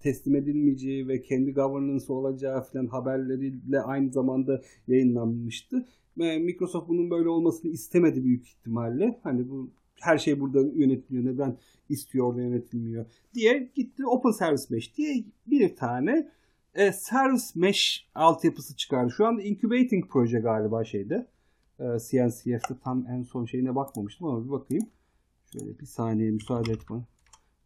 S1: teslim edilmeyeceği ve kendi governance olacağı falan haberleriyle aynı zamanda yayınlanmıştı. Microsoft bunun böyle olmasını istemedi büyük ihtimalle. Hani bu her şey burada yönetiliyor. Neden istiyor orada yönetilmiyor diye gitti Open Service Mesh diye bir tane e, Service Mesh altyapısı çıkardı. Şu anda Incubating proje galiba şeyde. E, CNCF'de tam en son şeyine bakmamıştım ama bir bakayım. Şöyle bir saniye müsaade et bana.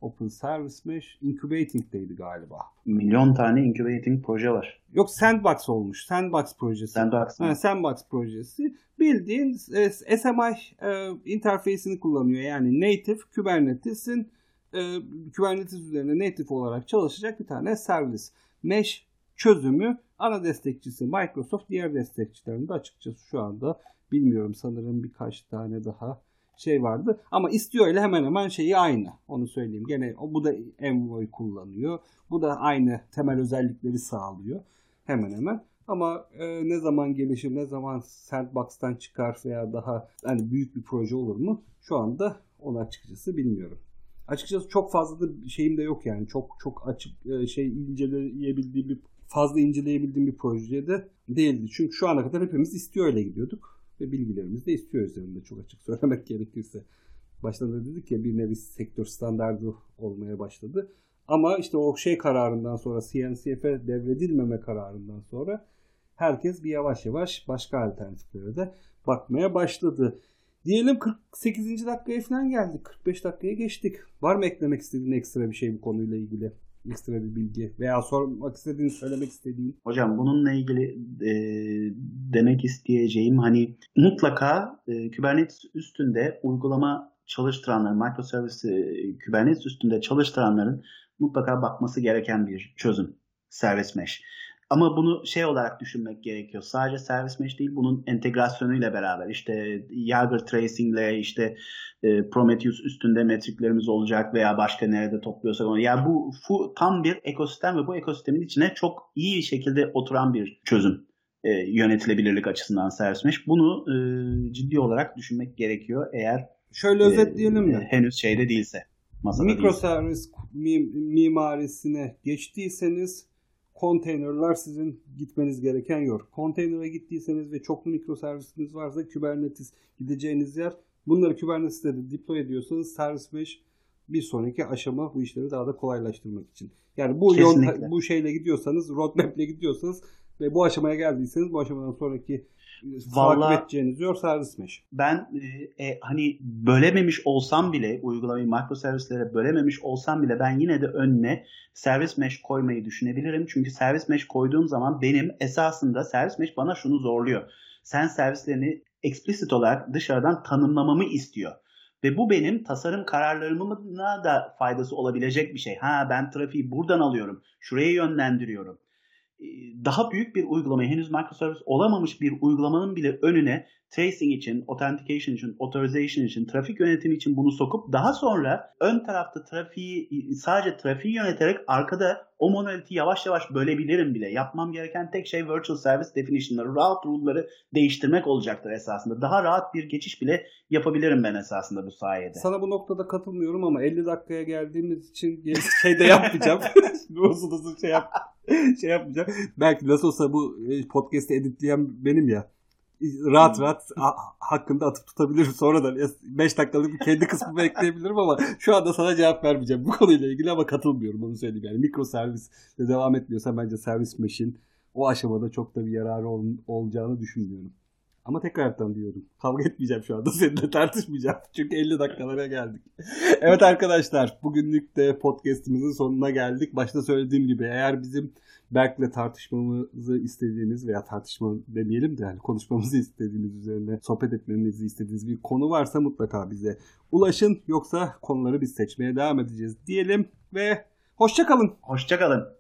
S1: Open Service Mesh Incubating'deydi galiba.
S2: Milyon tane Incubating proje var.
S1: Yok Sandbox olmuş. Sandbox projesi.
S2: Sandbox.
S1: Ha, Sandbox projesi. Bildiğin e, SMI e, interface'ini kullanıyor. Yani native Kubernetes'in e, Kubernetes üzerine native olarak çalışacak bir tane servis. Mesh çözümü ana destekçisi Microsoft. Diğer destekçilerinde açıkçası şu anda bilmiyorum sanırım birkaç tane daha şey vardı. Ama istiyor ile hemen hemen şeyi aynı. Onu söyleyeyim. Gene bu da Envoy kullanıyor. Bu da aynı temel özellikleri sağlıyor. Hemen hemen. Ama e, ne zaman gelişir, ne zaman Sandbox'tan çıkar veya daha hani büyük bir proje olur mu? Şu anda onu açıkçası bilmiyorum. Açıkçası çok fazla da şeyim de yok yani. Çok çok açık e, şey inceleyebildiğim bir fazla inceleyebildiğim bir projede değildi. Çünkü şu ana kadar hepimiz istiyor öyle gidiyorduk. Ve bilgilerimiz de istiyor üzerinde çok açık söylemek gerekirse. Başta dedik ya bir nevi sektör standardı olmaya başladı. Ama işte o şey kararından sonra CNCF'e devredilmeme kararından sonra herkes bir yavaş yavaş başka alternatiflere de bakmaya başladı. Diyelim 48. dakikaya falan geldik. 45 dakikaya geçtik. Var mı eklemek istediğin ekstra bir şey bu konuyla ilgili? Ekstra bir bilgi veya sormak istediğin, söylemek istediğin.
S2: Hocam bununla ilgili e, demek isteyeceğim hani mutlaka e, Kubernetes üstünde uygulama çalıştıranların, microservice e, Kubernetes üstünde çalıştıranların mutlaka bakması gereken bir çözüm. Service Mesh. Ama bunu şey olarak düşünmek gerekiyor. Sadece Service Mesh değil bunun entegrasyonuyla beraber işte Jaeger Tracing ile işte e, Prometheus üstünde metriklerimiz olacak veya başka nerede topluyorsak onu. Yani bu, bu tam bir ekosistem ve bu ekosistemin içine çok iyi bir şekilde oturan bir çözüm e, yönetilebilirlik açısından Service Mesh. Bunu e, ciddi olarak düşünmek gerekiyor eğer
S1: Şöyle özetleyelim mi?
S2: E, henüz şeyde değilse.
S1: Mikroservis mimarisine geçtiyseniz konteynerlar sizin gitmeniz gereken yer. Konteynere gittiyseniz ve çoklu mikroservisiniz varsa Kubernetes gideceğiniz yer. Bunları Kubernetes'te de deploy ediyorsanız Service Mesh bir sonraki aşama bu işleri daha da kolaylaştırmak için. Yani bu yol, bu şeyle gidiyorsanız, roadmap ile gidiyorsanız ve bu aşamaya geldiyseniz bu aşamadan sonraki Vallahi, takip edeceğiniz yor servis mesh.
S2: Ben e, e, hani bölememiş olsam bile uygulamayı mikroservislere bölememiş olsam bile ben yine de önüne servis mesh koymayı düşünebilirim. Çünkü servis mesh koyduğum zaman benim esasında servis mesh bana şunu zorluyor. Sen servislerini explicit olarak dışarıdan tanımlamamı istiyor. Ve bu benim tasarım kararlarımına da faydası olabilecek bir şey. Ha ben trafiği buradan alıyorum. Şuraya yönlendiriyorum daha büyük bir uygulamayı henüz microservice olamamış bir uygulamanın bile önüne tracing için, authentication için, authorization için, trafik yönetimi için bunu sokup daha sonra ön tarafta trafiği sadece trafiği yöneterek arkada o monoliti yavaş yavaş bölebilirim bile. Yapmam gereken tek şey virtual service definition'ları, route rule'ları değiştirmek olacaktır esasında. Daha rahat bir geçiş bile yapabilirim ben esasında bu sayede.
S1: Sana bu noktada katılmıyorum ama 50 dakikaya geldiğimiz için şey de yapmayacağım. uzun uzun şey yap şey yapmayacağım. Belki nasıl olsa bu e, podcast'i editleyen benim ya rahat rahat hakkında atıp tutabilirim sonradan. 5 dakikalık bir kendi kısmımı ekleyebilirim ama şu anda sana cevap vermeyeceğim bu konuyla ilgili ama katılmıyorum onu söyleyeyim. Yani mikro servisle devam etmiyorsa bence servis machine o aşamada çok da bir yararı ol, olacağını düşünmüyorum. Ama tekrardan diyorum. Kavga etmeyeceğim şu anda. Seninle tartışmayacağım. Çünkü 50 dakikalara geldik. evet arkadaşlar. Bugünlük de podcastimizin sonuna geldik. Başta söylediğim gibi eğer bizim Berk'le tartışmamızı istediğiniz veya tartışma demeyelim de yani konuşmamızı istediğiniz üzerine sohbet etmemizi istediğiniz bir konu varsa mutlaka bize ulaşın. Yoksa konuları biz seçmeye devam edeceğiz diyelim ve hoşçakalın.
S2: Hoşçakalın.